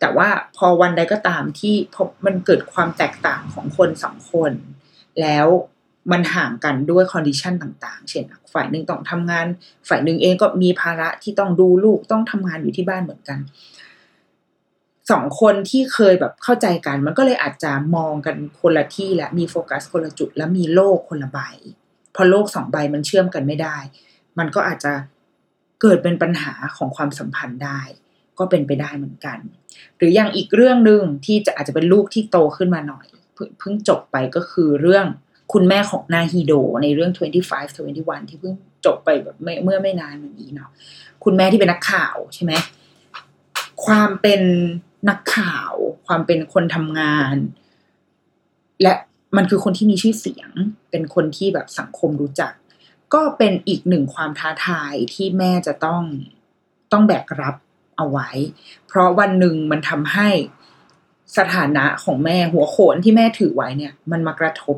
แต่ว่าพอวันใดก็ตามที่พบมันเกิดความแตกต่างของคนสองคน แล้วมันห่างกันด้วย condition ต่าง ๆ เช่น ฝ่ายหนึ่งต้องทำงาน ฝ่ายหนึ่งเองก็มีภาระที่ต้องดูลูกต้องทำงานอยู่ที่บ้านเหมือนกัน สองคนที่เคยแบบเข้าใจกัน มันก็เลยอาจจะมองกันคนละที่และมีโฟกัสคนละจุด แล้วมีโลกคนละใบ พอโลกสองใบมันเชื่อมกันไม่ได้ มันก็อาจจะเกิดเป็นปัญหาของความสัมพันธ์ได้ ก็เป็นไปได้เหมือนกัน หรืออย่างอีกเรื่องหนึ่งที่จะอาจจะเป็นลูกที่โตขึ้นมาหน่อย เพิ่งจบไปก็คือเรื่องคุณแม่ของนาฮิโดในเรื่อง 25 21 ที่เพิ่งจบไปแบบเมื่อไม่นานมานี้เนาะคุณแม่ที่เป็นนักข่าวใช่ไหมความเป็น นักข่าว ความเป็นคนทำงาน และมันคือคนที่มีชื่อเสียง เป็นคนที่แบบสังคมรู้จัก ก็เป็นอีกหนึ่งความท้าทายที่แม่จะต้องต้องแบกรับเอาไว้ เพราะวันหนึ่งมันทำให้สถานะของแม่หัวโขนที่แม่ถือไว้เนี่ย มันมากระทบ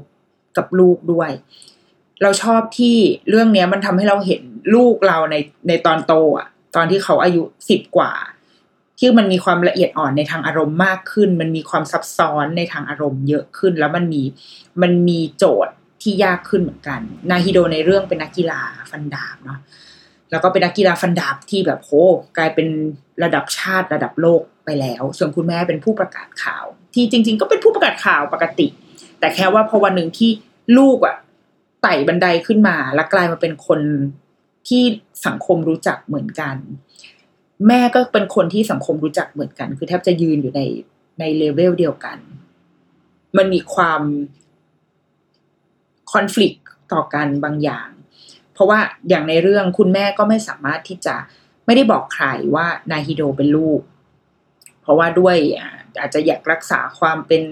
กับลูกด้วย เราชอบที่เรื่องนี้มันทำให้เราเห็นลูกเราในในตอนโตอะตอนที่เขาอายุสิบกว่า ที่มันมีความละเอียดอ่อนในทางอารมณ์มากขึ้น มันมีความซับซ้อนในทางอารมณ์เยอะขึ้น แล้วมันมีมันมีโจทย์ที่ยากขึ้นเหมือนกัน นาฮิโดในเรื่องเป็นนักกีฬาฟันดาบเนาะแล้วก็เป็นนักกีฬาฟันดาบที่แบบโหกลายเป็นระดับชาติระดับโลกไปแล้ว ส่วนคุณแม่เป็นผู้ประกาศข่าว ที่จริง ๆ ก็เป็นผู้ประกาศข่าวปกติ แต่แค่ว่าพอวันหนึ่งที่ลูกอะไต่บันไดขึ้นมา แล้วกลายมาเป็นคนที่สังคมรู้จักเหมือนกัน แม่ก็เป็นคนที่สังคมรู้จักเหมือนกัน คือแทบจะยืนอยู่ในในเลเวลเดียวกัน มันมีความคอน FLICT ต่อกันบางอย่าง เพราะว่าอย่างในเรื่องคุณแม่ก็ไม่สามารถที่จะไม่ได้บอกใครว่านาฮิโดเป็นลูก เพราะว่าด้วยอาจจะอยากรักษาความเป็น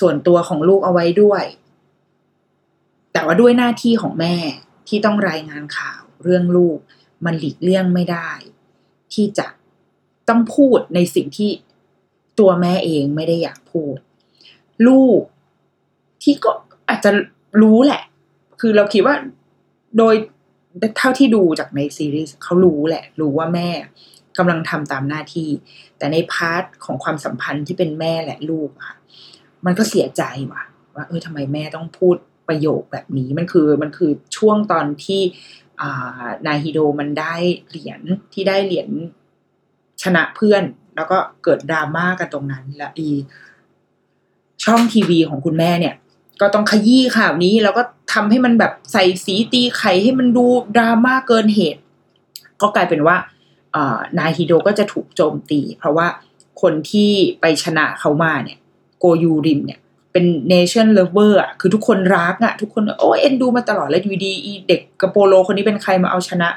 ส่วนตัวของลูกเอาไว้ด้วย แต่ว่าด้วยหน้าที่ของแม่ที่ต้องรายงานข่าวเรื่องลูก มันหลีกเลี่ยงไม่ได้ ที่จะต้องพูดในสิ่งที่ตัวแม่เองไม่ได้อยากพูด ลูกที่ก็อาจจะรู้แหละ คือเราคิดว่าโดยเท่าที่ดูจากในซีรีส์เขารู้แหละ รู้ว่าแม่กำลังทำตามหน้าที่ แต่ใน part ของความสัมพันธ์ที่เป็นแม่และลูกค่ะ มันก็เสียใจว่ะ ว่าเออทำไมแม่ต้องพูดประโยคแบบนี้ มันคือมันคือช่วงตอนที่ นาฮีโดมันได้เหรียญที่ได้เหรียญชนะเพื่อน แล้วก็เกิดดราม่ากันตรงนั้น และอีช่องทีวีของคุณแม่เนี่ย ก็ต้องขยี้ข่าวนี้ แล้วก็ทำให้มันแบบใส่สีตีไข่ให้มันดูดราม่าเกินเหตุ ก็กลายเป็นว่านาฮีโดก็จะถูกโจมตี เพราะว่าคนที่ไปชนะเขามาเนี่ย โกยูริมเนี่ย เป็น nation level อะคือทุกคนรักอะ ทุกคนโอ้เอ็นดูมาตลอดแล้วอยู่ดีเด็กกระโปโลคนนี้เป็นใครมาเอาชนะ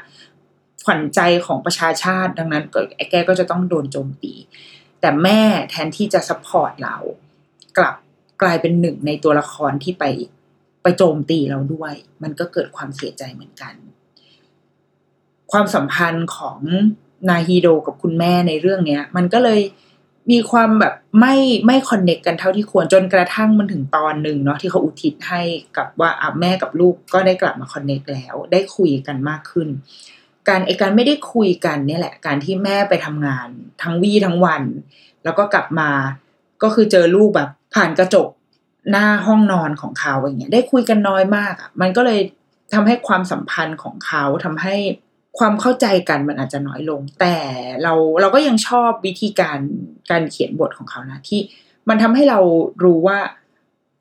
ขวัญใจของประชาชาติดังนั้นก็แกก็จะต้องโดนโจมตี แต่แม่แทนที่จะ support เรา กลับกลายเป็นหนึ่งในตัวละครที่ไปไปโจมตีเราด้วย มันก็เกิดความเสียใจเหมือนกัน ความสัมพันธ์ของนาฮีโดกับคุณแม่ในเรื่องเนี้ย มันก็เลย มีความแบบไม่ไม่ connect กันเท่าที่ควรจนกระทั่งมันถึงตอนหนึ่งเนาะที่เขาอุทิศให้กับว่าอะแม่กับลูกก็ได้กลับมา connect แล้ว ได้คุยกันมากขึ้น การไอการไม่ได้คุยกันเนี่ยแหละ การที่แม่ไปทำงานทั้งวี่ทั้งวัน แล้วก็กลับมาก็คือเจอลูกแบบผ่านกระจกหน้าห้องนอนของเขาอย่างเงี้ยได้คุยกันน้อยมากอะมันก็เลยทำให้ความสัมพันธ์ของเขาทำให้ ความเข้าใจกันมันอาจจะน้อยลง แต่เราเราก็ยังชอบวิธีการการเขียนบทของเขานะ ที่มันทำให้เรารู้ว่า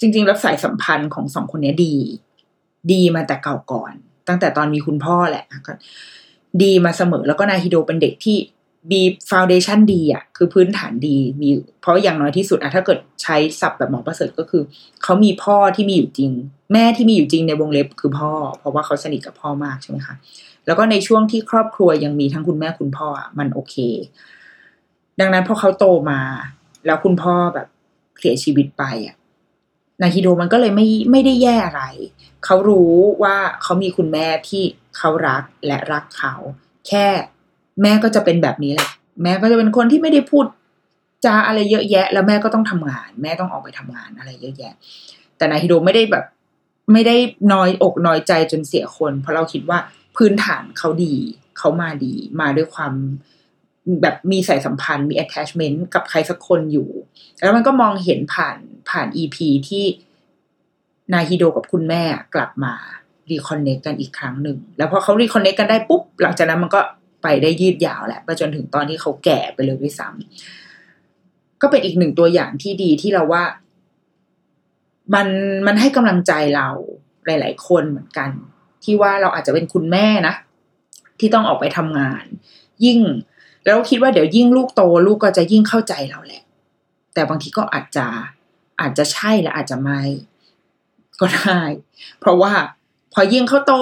จริงๆแล้วสายสัมพันธ์ของสองคนนี้ดี ดีมาแต่เก่าก่อน ตั้งแต่ตอนมีคุณพ่อแหละก็ดีมาเสมอแล้วก็นายฮิโดเป็นเด็กที่มีฟาวเดชันดีอะคือพื้นฐานดีมีเพราะอย่างน้อยที่สุดอะถ้าเกิดใช้ศัพท์แบบหมอประเสริฐก็คือ เขามีพ่อที่มีอยู่จริง แม่ที่มีอยู่จริงในวงเล็บคือพ่อ เพราะว่าเขาสนิทกับพ่อมากใช่ไหมคะ แล้วก็ในช่วงที่ครอบครัวยังมีทั้งคุณแม่คุณพ่อมันโอเค ดังนั้นพอเขาโตมา แล้วคุณพ่อแบบเสียชีวิตไปอะนาฮิโดมันก็เลยไม่ไม่ได้แย่อะไร เขารู้ว่าเขามีคุณแม่ที่เขารักและรักเขา แค่แม่ก็จะเป็นแบบนี้แหละ แม่ก็จะเป็นคนที่ไม่ได้พูดจาอะไรเยอะแยะ แล้วแม่ก็ต้องทำงาน แม่ต้องออกไปทำงานอะไรเยอะแยะ แต่นาฮิโดไม่ได้แบบ ไม่ได้น้อยอกน้อยใจจนเสียคน เพราะเราคิดว่า พื้นฐานเขาดีเขามาดี มาด้วยความแบบมีสายสัมพันธ์ มี attachment กับใครสักคนอยู่ แล้วมันก็มองเห็นผ่านผ่าน EP ที่นาฮิโดกับคุณแม่กลับมารีคอนเนคกันอีกครั้งหนึ่ง แล้วพอเขารีคอนเนคกันได้ปุ๊บ หลังจากนั้นมันก็ไปได้ยืดยาวแหละไปจนถึงตอนที่เขาแก่ไปเลยด้วยซ้ำก็เป็นอีกหนึ่งตัวอย่างที่ดีที่เราว่า มันมันให้กำลังใจเราหลาย ๆ คนเหมือนกัน ที่ว่าเราอาจจะเป็นคุณแม่นะ ที่ต้องออกไปทำงาน ยิ่งแล้วคิดว่าเดี๋ยวยิ่งลูกโตลูกก็จะยิ่งเข้าใจเราแหละ แต่บางทีก็อาจจะอาจจะใช่และอาจจะไม่ ก็ได้ เพราะว่าพอยิ่งเขาโต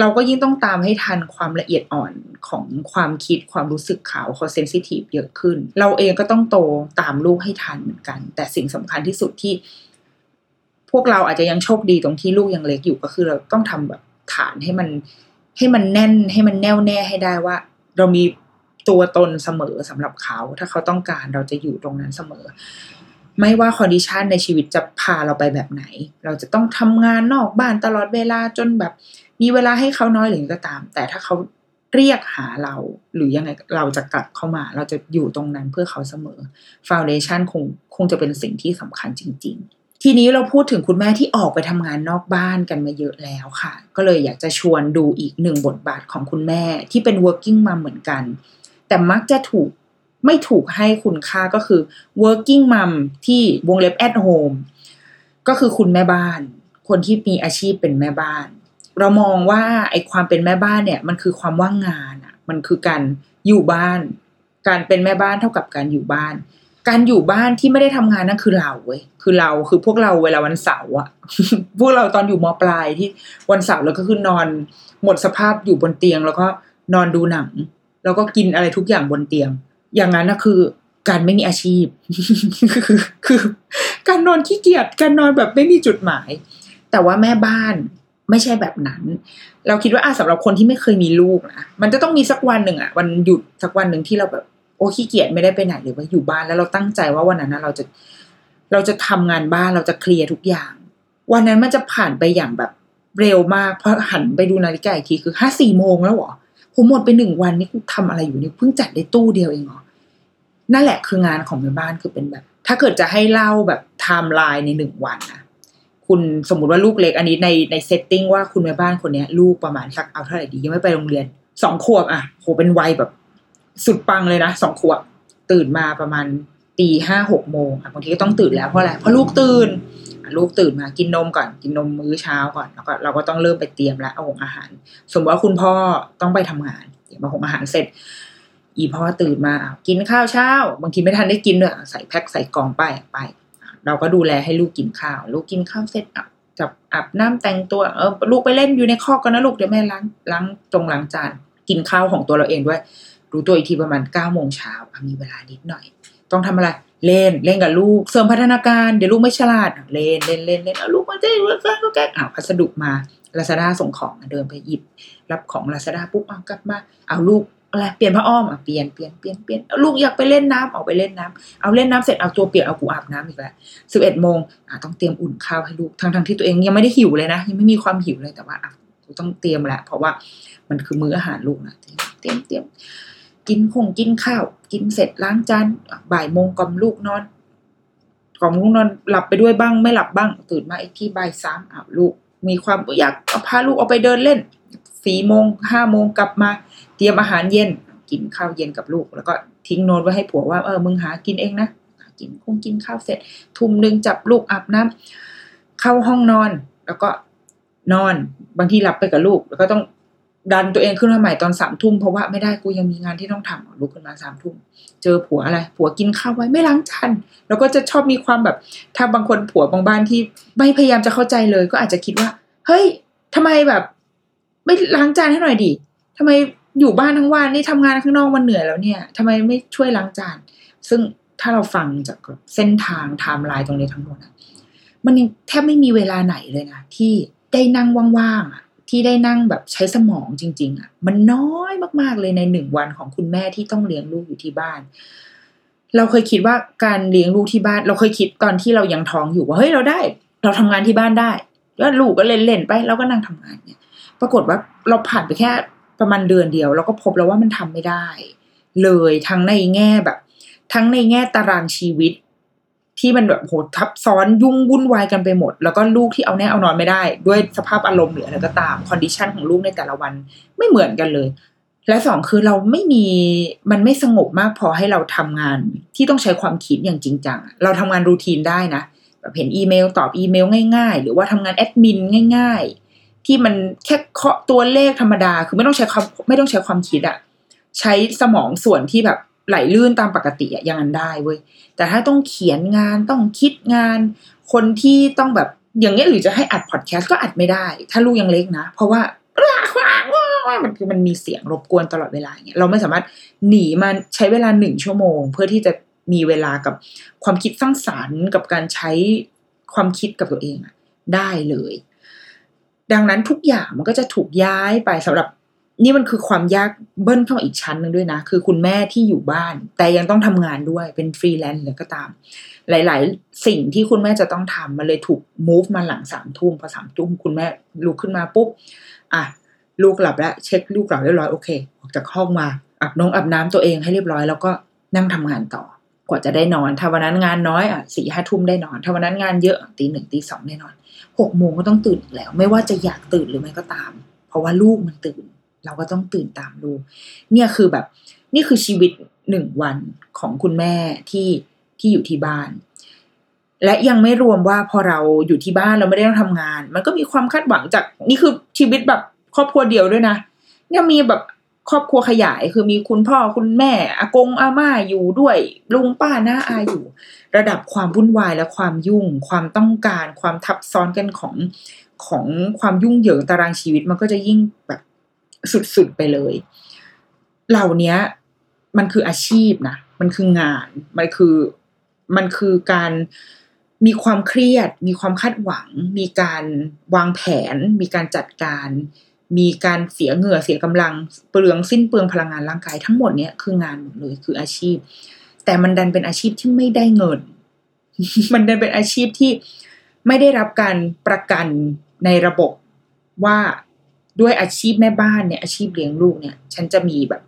เราก็ยิ่งต้องตามให้ทันความละเอียดอ่อนของความคิดความรู้สึกเขาเขาเซนซิทีฟเยอะขึ้น เราเองก็ต้องโตตามลูกให้ทันเหมือนกัน แต่สิ่งสำคัญที่สุดที่ พวกเราอาจจะยังโชคดีตรงที่ลูกยังเล็กอยู่ก็คือเราต้องทำแบบ ฐานให้มันให้มันแน่นให้มันแน่วแน่ให้ได้ว่า เรามีตัวตนเสมอสำหรับเขา ถ้าเขาต้องการเราจะอยู่ตรงนั้นเสมอ ไม่ว่า condition ในชีวิตจะพาเราไปแบบไหน เราจะต้องทำงานนอกบ้านตลอดเวลาจนแบบ มีเวลาให้เขาน้อยหรือก็ตาม แต่ถ้าเขาเรียกหาเราหรือยังไงเราจะกลับเข้ามา เราจะอยู่ตรงนั้นเพื่อเขาเสมอ foundation คงคงจะเป็นสิ่งที่สำคัญจริง ๆ ทีนี้เราพูดถึงคุณแม่ที่ออกไปทำงานนอกบ้านกันมาเยอะแล้วค่ะ ก็เลยอยากจะชวนดูอีกหนึ่งบทบาทของคุณแม่ที่เป็น working mom เหมือนกัน แต่มักจะถูกไม่ถูกให้คุณค่าก็คือ working mom ที่วงเล็บ at home ก็คือคุณแม่บ้าน คนที่มีอาชีพเป็นแม่บ้าน เรามองว่าไอ้ความเป็นแม่บ้านเนี่ย มันคือความว่างงานอะมันคือการอยู่บ้าน การเป็นแม่บ้านเท่ากับการอยู่บ้าน การอยู่บ้านที่ไม่ได้ทำงานนั่นคือเราเว้ยคือเราคือพวกเราเวลาวันเสาร์อะพวกเราตอนอยู่มปลายที่วันเสาร์แล้วก็คือนอนหมดสภาพอยู่บนเตียง แล้วก็นอนดูหนัง แล้วก็กินอะไรทุกอย่างบนเตียง อย่างนั้นนะคือการไม่มีอาชีพคือคือ การนอนขี้เกียจการนอนแบบไม่มีจุดหมาย แต่ว่าแม่บ้านไม่ใช่แบบนั้น เราคิดว่าอะสำหรับคนที่ไม่เคยมีลูกนะมันจะต้องมีสักวันหนึ่งอะวันหยุดสักวันหนึ่งที่เราแบบ อ้ขี้เกียจไม่ได้ไปไหนหรือว่าอยู่บ้านแล้วเราตั้งใจว่าวันนั้นนะเราจะเราจะทำงานบ้านเราจะเคลียร์ทุกอย่าง วันนั้นมันจะผ่านไปอย่างแบบเร็วมากเพราะหันไปดูนาฬิกาอีกทีคือห้าสี่โมงแล้วหรอผมหมดไปหนึ่งวันนี่กูทำอะไรอยู่นี่เพิ่งจัดได้ตู้เดียวเองเหรอนั่นแหละคืองานของแม่บ้านคือเป็นแบบ ถ้าเกิดจะให้เล่าแบบไทม์ไลน์ในหนึ่งวันนะคุณสมมุติว่าลูกเล็กอันนี้ในใน setting ว่าคุณแม่บ้านคนเนี้ย ลูกประมาณสักเอาเท่าไหร่ดียังไม่ไปโรงเรียนสองขวบอะโหเป็นวัยแบบ สุดปังเลยนะสองขวบตื่นมาประมาณตีห้าหกโมงบางทีก็ต้องตื่นแล้วเพราะอะไรเพราะลูกตื่นลูกตื่นมากินนมก่อนกินนมมื้อเช้าก่อนแล้วก็เราก็ต้องเริ่มไปเตรียมแล้วเอาของอาหาร สมมติว่าคุณพ่อต้องไปทำงานเดี๋ยวมาหงอาหารเสร็จ อีพ่อตื่นมากินข้าวเช้า บางทีไม่ทันได้กินด้วยใส่แพ็คใส่กล่องไปไป เราก็ดูแลให้ลูกกินข้าว ลูกกินข้าวเสร็จอะจับอาบน้ำแต่งตัวเออลูกไปเล่นอยู่ในคอกกันนะลูกเดี๋ยวแม่ล้างล้างตรงล้างจานกินข้าวของตัวเราเองด้วย รู้ตัวอีกทีประมาณเก้าโมงเช้ามีเวลานิดหน่อย ต้องทำอะไรเล่นเล่นกับลูก เสริมพัฒนาการเดี๋ยวลูกไม่ฉลาดเล่นเล่นเล่นเล่นเอาลูกมาเต้นแกล้งแกล้งอ้าวพัสดุมาลาซาด้าส่งของเดินไปหยิบ รับของลาซาด้าปุ๊บเอากลับมาเอาลูกอะไรเปลี่ยนผ้าอ้อมอะเปลี่ยนเปลี่ยนเปลี่ยนเปลี่ยนเอาลูกอยากไปเล่นน้ำออกไปเล่นน้ำเอาเล่นน้ำเสร็จเอาตัวเปียกเอากูอาบน้ำอีกแล้วสิบเอ็ดโมงอะต้องเตรียมอุ่นข้าวให้ลูกทั้งทั้งที่ตัวเองยังไม่ได้หิวเลยนะ ยังไม่มีความหิวเลยแต่ว่าอะต้องเตรียมแหละเพราะว่ามันคือมื้ออาหารลูกนะเตรียมเตรียมเตรียม กินคงกินข้าว กินเสร็จล้างจานบ่ายโมงกล่อมลูกนอนกล่อมลูกนอนหลับไปด้วยบ้างไม่หลับบ้าง ตื่นมาอีกที่บ่ายสามอ้าวลูก มีความอยากพาลูกออกไปเดินเล่นสี่โมงห้าโมงกลับมา เตรียมอาหารเย็น กินข้าวเย็นกับลูก แล้วก็ทิ้งโน้ตไว้ให้ผัวว่าเออมึงหากินเองนะกินคงกินข้าวเสร็จ ทุ่มหนึ่งจับลูกอาบน้ำเข้าห้องนอน แล้วก็นอนบางทีหลับไปกับลูก แล้วก็ต้อง ดันตัวเองขึ้นมาใหม่ตอนสามทุ่มเพราะว่าไม่ได้กูยังมีงานที่ต้องทำลุกขึ้นมาสามทุ่มเจอผัวอะไร ผัวกินข้าวไว้ไม่ล้างจานแล้วก็จะชอบมีความแบบ ถ้าบางคนผัวบางบ้านที่ไม่พยายามจะเข้าใจเลย ก็อาจจะคิดว่า เฮ้ยทำไมแบบ ไม่ล้างจานให้หน่อยดิทำไมอยู่บ้านทั้งวันนี่ทำงานข้างนอกมันเหนื่อยแล้วเนี่ยทำไมไม่ช่วยล้างจาน ซึ่งถ้าเราฟังจากเส้นทางไทม์ไลน์ตรงนี้ทั้งหมดมันยังแทบไม่มีเวลาไหนเลยนะที่ได้นั่งว่างๆอะ ที่ได้นั่งแบบใช้สมองจริง ๆอะมันน้อยมากๆเลยในหนึ่งวันของคุณแม่ที่ต้องเลี้ยงลูกอยู่ที่บ้าน เราเคยคิดว่าการเลี้ยงลูกที่บ้าน เราเคยคิดตอนที่เรายังท้องอยู่ว่าเฮ้ยเราได้ เราทำงานที่บ้านได้แล้วลูกก็เล่นๆไปเราก็นั่งทำงานเนี่ย ปรากฏว่าเราผ่านไปแค่ประมาณเดือนเดียว เราก็พบแล้วว่ามันทำไม่ได้ เลยทั้งในแง่แบบ ทั้งในแง่ตารางชีวิต ที่มันแบบโหทับซ้อนยุ่งวุ่นวายกันไปหมด แล้วก็ลูกที่เอาแน่เอานอนไม่ได้ ด้วยสภาพอารมณ์หรืออะไรก็ตาม condition ของลูกในแต่ละวันไม่เหมือนกันเลย และสองคือเราไม่มีมันไม่สงบมากพอให้เราทำงานที่ต้องใช้ความคิดอย่างจริงจังเราทำงาน routine ได้นะแบบเห็นอีเมลตอบอีเมลง่ายๆ หรือว่าทำงานแอดมินง่าย ๆ ที่มันแค่เคาะตัวเลขธรรมดา คือไม่ต้องใช้ความไม่ต้องใช้ความคิดอะใช้สมองส่วนที่แบบ ไหลลื่นตามปกติอะอย่างนั้นได้เว้ยแต่ถ้าต้องเขียนงานต้องคิดงาน คนที่ต้องแบบอย่างเงี้ยหรือจะให้อัดพอดแคสต์ก็อัดไม่ได้ ถ้าลูกยังเล็กนะ เพราะว่ามันคือมันมีเสียงรบกวนตลอดเวลาเงี้ยเราไม่สามารถหนีมาใช้เวลาหนึ่งชั่วโมง เพื่อที่จะมีเวลากับความคิดสร้างสารรค์กับการใช้ความคิดกับตัวเองอะได้เลย ดังนั้นทุกอย่างมันก็จะถูกย้ายไปสำหรับ นี่มันคือความยากเบิ้ลเข้าอีกชั้นหนึ่งด้วยนะ คือคุณแม่ที่อยู่บ้าน แต่ยังต้องทำงานด้วยเป็นฟรีแลนซ์หรือก็ตาม หลาย ๆ สิ่งที่คุณแม่จะต้องทำมันเลยถูก move มาหลังสามทุ่มพอสามทุ่มคุณแม่ลุกขึ้นมาปุ๊บอะลูกหลับแล้วเช็คลูกหลับเรียบร้อยโอเคออกจากห้องมาอาบน้งอาบน้ำตัวเองให้เรียบร้อยแล้วก็นั่งทำงานต่อกว่าจะได้นอน ถ้าวันนั้นงานน้อยอะสี่ห้าทุ่มได้นอน ถ้าวันนั้นงานเยอะตีหนึ่งตีสองได้นอนหกโมงก็ต้องตื่นแล้ว ไม่ว่าจะอยากตื่นหรือไม่ก็ตาม เพราะว่าลูกมันตื่น เราก็ต้องตื่นตามลูเนี่ยคือแบบ นี่คือชีวิตหนึ่งวันของคุณแม่ที่ที่อยู่ที่บ้าน และยังไม่รวมว่าพอเราอยู่ที่บ้านเราไม่ได้ต้องทำงาน มันก็มีความคาดหวังจาก นี่คือชีวิตแบบครอบครัวเดียวด้วยนะเนี่ยมีแบบครอบครัวขยายคือมีคุณพ่อคุณแม่อากงอาม่าอยู่ด้วยลุงป้าน้าอาอยู่ ระดับความวุ่นวายและความยุ่ง ความต้องการ ความทับซ้อนกันของของความยุ่งเหยิงตารางชีวิตมันก็จะยิ่งแบบ สุดๆไปเลย เหล่านี้มันคืออาชีพนะ มันคืองาน มันคือ มันคือการมีความเครียด มีความคาดหวัง มีการวางแผน มีการจัดการ มีการเสียเหงื่อเสียกำลัง เปลืองสิ้นเปลืองพลังงานร่างกายทั้งหมดเนี้ยคืองานหมดเลยคืออาชีพ แต่มันดันเป็นอาชีพที่ไม่ได้เงิน มันดันเป็นอาชีพที่ไม่ได้รับการประกันในระบบว่า ด้วยอาชีพแม่บ้านเนี่ยอาชีพเลี้ยงลูกเนี่ย ฉันจะมีแบบ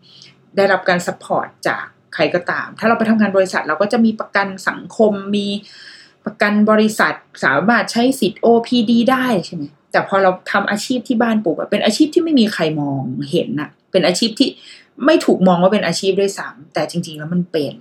ได้รับการ support จากใครก็ตาม ถ้าเราไปทำงานบริษัทเราก็จะมีประกันสังคมมีประกันบริษัทสามารถใช้สิทธิ์ OPD ได้ใช่ไหมแต่พอเราทำอาชีพที่บ้านปุ๊บเป็นอาชีพที่ไม่มีใครมองเห็นน่ะ เป็นอาชีพที่ไม่ถูกมองว่าเป็นอาชีพด้วยซ้ำแต่จริง ๆ แล้วมันเป็น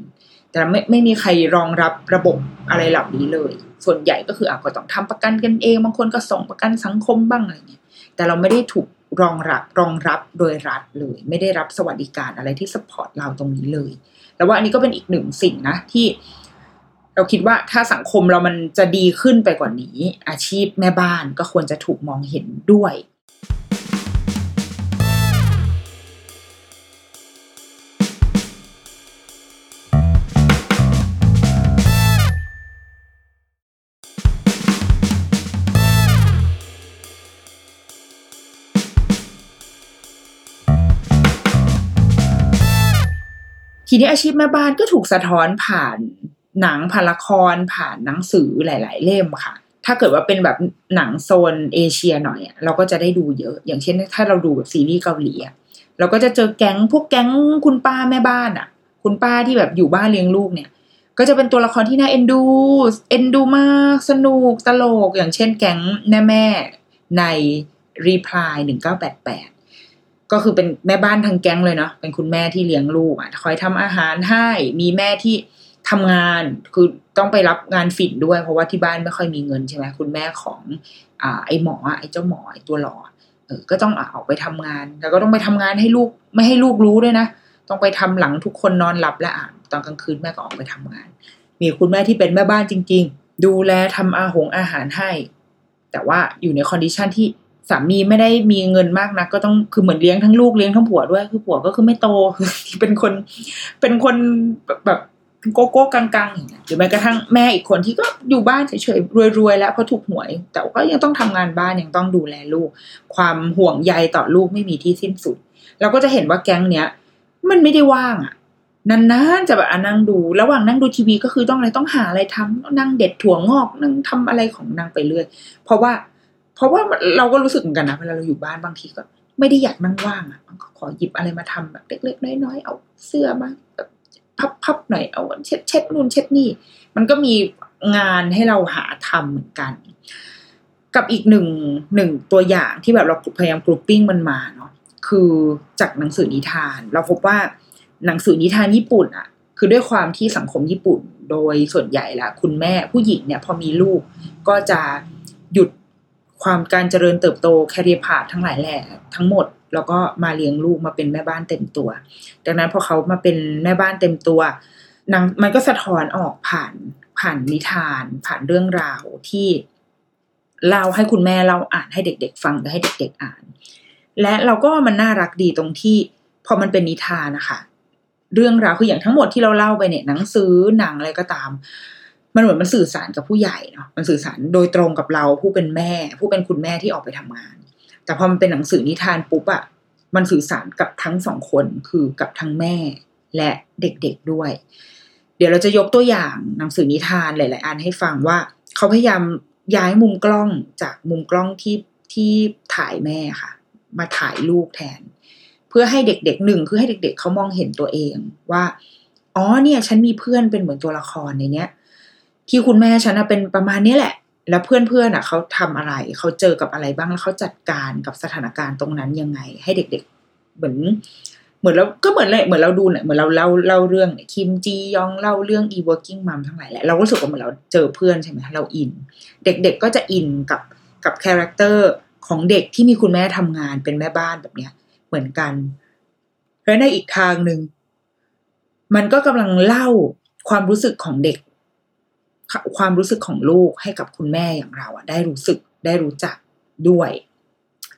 แต่ไม่ไม่มีใครรองรับระบบอะไรเหล่านี้เลย ส่วนใหญ่ก็คืออาจจะต้องทำประกันกันเอง บางคนก็ส่งประกันสังคมบ้างอะไรเงี้ยแต่เราไม่ได้ถูก รองรับรองรับโดยรัฐเลย ไม่ได้รับสวัสดิการอะไรที่สปอร์ตเราตรงนี้เลย แล้วว่าอันนี้ก็เป็นอีกหนึ่งสิ่งนะที่ เราคิดว่าถ้าสังคมเรามันจะดีขึ้นไปกว่านี้ อาชีพแม่บ้านก็ควรจะถูกมองเห็นด้วย ทีนี้อาชีพแม่บ้านก็ถูกสะท้อนผ่านหนังผ่านละครผ่านหนังสือหลาย ๆ เล่มค่ะ ถ้าเกิดว่าเป็นแบบหนังโซนเอเชียหน่อยเราก็จะได้ดูเยอะ อย่างเช่นถ้าเราดูแบบซีรีส์เกาหลีเราก็จะเจอแก๊งพวกแก๊งคุณป้าแม่บ้านอ่ะ คุณป้าที่แบบอยู่บ้านเลี้ยงลูกเนี่ย ก็จะเป็นตัวละครที่น่าเอ็นดู เอ็นดูมากสนุกตลก อย่างเช่นแก๊งแม่แม่ในรีプライหนึ่งเก้าแปดแปด ก็คือเป็นแม่บ้านทางแก๊งเลยเนาะเป็นคุณแม่ที่เลี้ยงลูกอะคอยทำอาหารให้มีแม่ที่ทำงานคือต้องไปรับงานฝิ่นด้วย เพราะว่าที่บ้านไม่ค่อยมีเงินใช่ไหมคุณแม่ของอ่าไอหมอไอเจ้าหมอไอตัวหลอเออก็ต้องออกไปทำงาน แล้วก็ต้องไปทำงานให้ลูกไม่ให้ลูกรู้ด้วยนะต้องไปทำหลังทุกคนนอนหลับและอ่านตอนกลางคืนแม่ก็ออกไปทำงาน มีคุณแม่ที่เป็นแม่บ้านจริง ๆ ดูแลทำอาหงอาหารให้ แต่ว่าอยู่ใน condition ที่ สามีไม่ได้มีเงินมากนะก็ต้องคือเหมือนเลี้ยงทั้งลูกเลี้ยงทั้งผัวด้วย คือผัวก็คือไม่โตเป็นคนเป็นคนแบบโก๊ะๆกังๆอย่างเงี้ยหรือแม้กระทั่งแม่อีกคนที่ก็อยู่บ้านเฉยๆรวยๆแล้วเพราะถูกหวย แต่ก็ยังต้องทำงานบ้านยังต้องดูแลลูก ความห่วงใยต่อลูกไม่มีที่สิ้นสุด เราก็จะเห็นว่าแก๊งเนี้ย มันไม่ได้ว่างอะนานๆจะแบบนั่งดู ระหว่างนั่งดูทีวีก็คือต้องอะไรต้องหาอะไรทำนั่งเด็ดถั่วงอกนั่งทำอะไรของนางไปเรื่อย เพราะว่า เพราะว่าเราก็รู้สึกเหมือนกันนะเวลาเราอยู่บ้านบางทีก็ ไม่ได้อยากนั่งว่างอะก็ขอหยิบอะไรมาทำแบบเล็กๆน้อยๆเอาเสื้อมาแบบพับๆหน่อยเอาเช็ดเช็ดนู่นเช็ดนี่ มันก็มีงานให้เราหาทำเหมือนกัน กับอีกหนึ่งหนึ่งตัวอย่างที่แบบเราพยายามกรุ๊ปปิ้งมันมาเนาะคือจากหนังสือนิทาน เราพบว่าหนังสือนิทานญี่ปุ่นอะคือด้วยความที่สังคมญี่ปุ่น โดยส่วนใหญ่ละคุณแม่ผู้หญิงเนี่ยพอมีลูกก็จะหยุด ความการเจริญเติบโตแคริพาทั้งหลายแหล่ทั้งหมด แล้วก็มาเลี้ยงลูกมาเป็นแม่บ้านเต็มตัว ดังนั้นพอเขามาเป็นแม่บ้านเต็มตัวนางมันก็สะท้อนออกผ่านผ่านนิทาน ผ่านเรื่องราวที่เล่าให้คุณแม่เล่าอ่านให้เด็ก ๆ ฟังและให้เด็ก ๆอ่าน และเราก็มันน่ารักดีตรงที่พอมันเป็นนิทานนะคะเรื่องราวคืออย่างทั้งหมดที่เราเล่าไปเนี่ยหนังสือหนังอะไรก็ตาม มันเหมือนมันสื่อสารกับผู้ใหญ่เนาะมันสื่อสารโดยตรงกับเราผู้เป็นแม่ ผู้เป็นคุณแม่ที่ออกไปทำงาน แต่พอมันเป็นหนังสือนิทานปุ๊บอะมันสื่อสารกับทั้งสองคนคือกับทั้งแม่และเด็กๆด้วย เดี๋ยวเราจะยกตัวอย่างหนังสือนิทานหลาย ๆ อันให้ฟังว่า เขาพยายามย้ายมุมกล้องจากมุมกล้องที่ที่ถ่ายแม่ค่ะ มาถ่ายลูกแทน เพื่อให้เด็กๆหนึ่งคือให้เด็ก ๆ เขามองเห็นตัวเองว่าอ๋อเนี่ย ฉันมีเพื่อนเป็นเหมือนตัวละครในเนี้ย ที่คุณแม่ฉันเป็นประมาณนี้แหละ แล้วเพื่อนๆอะเขาทำอะไร เขาเจอกับอะไรบ้างแล้วเขาจัดการกับสถานการณ์ตรงนั้นยังไง ให้เด็ก ๆ เหมือน เหมือนเราก็เหมือนเลยเหมือนเราดูเนี่ยเหมือนเราเล่าเล่าเรื่องคิมจียองเล่าเรื่อง e working mom ทั้งหลายแหละเราก็รู้สึกว่าเหมือนเราเจอเพื่อนใช่ไหมเราอิน เด็ก ๆก็จะอินกับกับ character ของเด็กที่มีคุณแม่ทำงานเป็นแม่บ้านแบบเนี้ย เหมือนกันและในอีกทางหนึ่งมันก็กำลังเล่าความรู้สึกของเด็ก ความรู้สึกของลูกให้กับคุณแม่อย่างเราอะได้รู้สึกได้รู้จักด้วย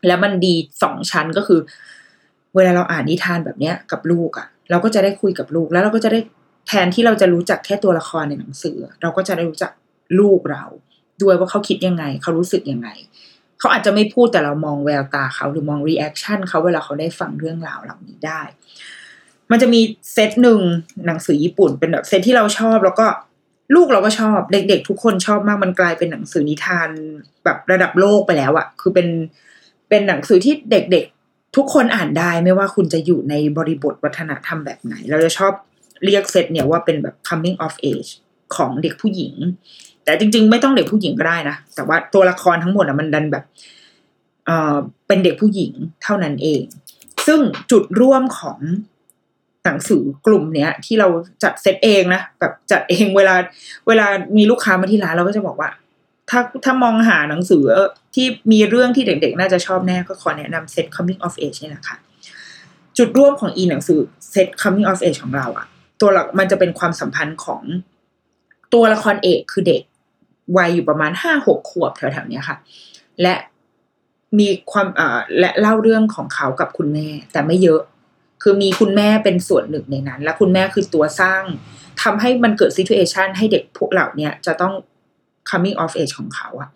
แล้วมันดีสองชั้นก็คือ เวลาเราอ่านนิทานแบบเนี้ยกับลูกอะเราก็จะได้คุยกับลูกแล้วเราก็จะได้แทนที่เราจะรู้จักแค่ตัวละครในหนังสือ เราก็จะได้รู้จักลูกเรา ด้วยว่าเขาคิดยังไง เขารู้สึกยังไง เขาอาจจะไม่พูดแต่เรามองแววตาเขาหรือมอง reaction เขาเวลาเขาได้ฟังเรื่องราวเหล่านี้ได้ มันจะมีเซตหนึ่งหนังสือญี่ปุ่นเป็นแบบเซตที่เราชอบแล้วก็ ลูกเราก็ชอบเด็กๆ ทุกคนชอบมากมันกลายเป็นหนังสือนิทานแบบระดับโลกไปแล้วอะคือเป็นเป็นหนังสือที่เด็กๆ ทุกคนอ่านได้ไม่ว่าคุณจะอยู่ในบริบทวัฒนธรรมแบบไหน เราจะชอบเรียกเซตเนี่ยว่าเป็นแบบ coming of age ของเด็กผู้หญิง แต่จริง ๆ ไม่ต้องเด็กผู้หญิงก็ได้นะแต่ว่าตัวละครทั้งหมดอะมันดันแบบเอ่อเป็นเด็กผู้หญิงเท่านั้นเอง ซึ่งจุดร่วมของ หนังสือกลุ่มเนี้ย ที่เราจัดเซตเองนะแบบจัดเองเวลา เวลามีลูกค้ามาที่ร้านเราก็จะบอกว่า ถ้าถ้ามองหาหนังสือที่มีเรื่องที่เด็กๆ น่าจะชอบแน่ก็ขอแนะนำเซต coming of age นี่แหละค่ะจุดร่วมของอีหนังสือเซต coming of age ของเราอะตัวหลักมันจะเป็นความสัมพันธ์ของตัวละครเอกคือเด็กวัยอยู่ประมาณห้าหกขวบแถวๆนี้ค่ะ และมีความอ่าและเล่าเรื่องของเขากับคุณแม่ แต่ไม่เยอะ คือมีคุณแม่เป็นส่วนหนึ่งในนั้น และคุณแม่คือตัวสร้างทำให้มันเกิดซิทูเอชันให้เด็กพวกเหล่านี้จะต้อง coming of age ของเขาอะ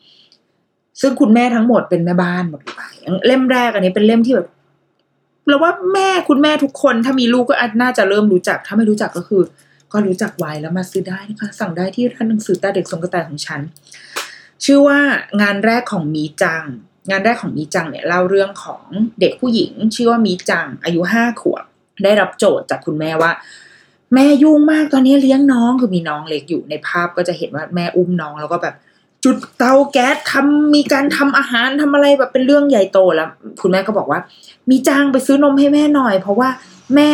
ซึ่งคุณแม่ทั้งหมดเป็นแม่บ้านหมดเลยเล่มแรกอันนี้เป็นเล่มที่แบบเราว่าแม่คุณแม่ทุกคนถ้ามีลูกก็น่าจะเริ่มรู้จัก ถ้าไม่รู้จักก็คือ ก็รู้จักไว้แล้วมาซื้อได้นะคะ สั่งได้ที่ร้านหนังสือตาเด็กสงกระต่ายของฉัน ชื่อว่างานแรกของมีจัง งานแรกของมีจังเนี่ยเล่าเรื่องของเด็กผู้หญิง ชื่อว่ามีจังอายุห้าขวบได้รับโจทย์จากคุณแม่ว่า แม่ยุ่งมากตอนนี้เลี้ยงน้องคือมีน้องเล็กอยู่ในภาพก็จะเห็นว่าแม่อุ้มน้องแล้วก็แบบจุดเตาแก๊สทำมีการทำอาหารทำอะไรแบบเป็นเรื่องใหญ่โตแล้ว คุณแม่ก็บอกว่า มีจ้างไปซื้อนมให้แม่หน่อย เพราะว่าแม่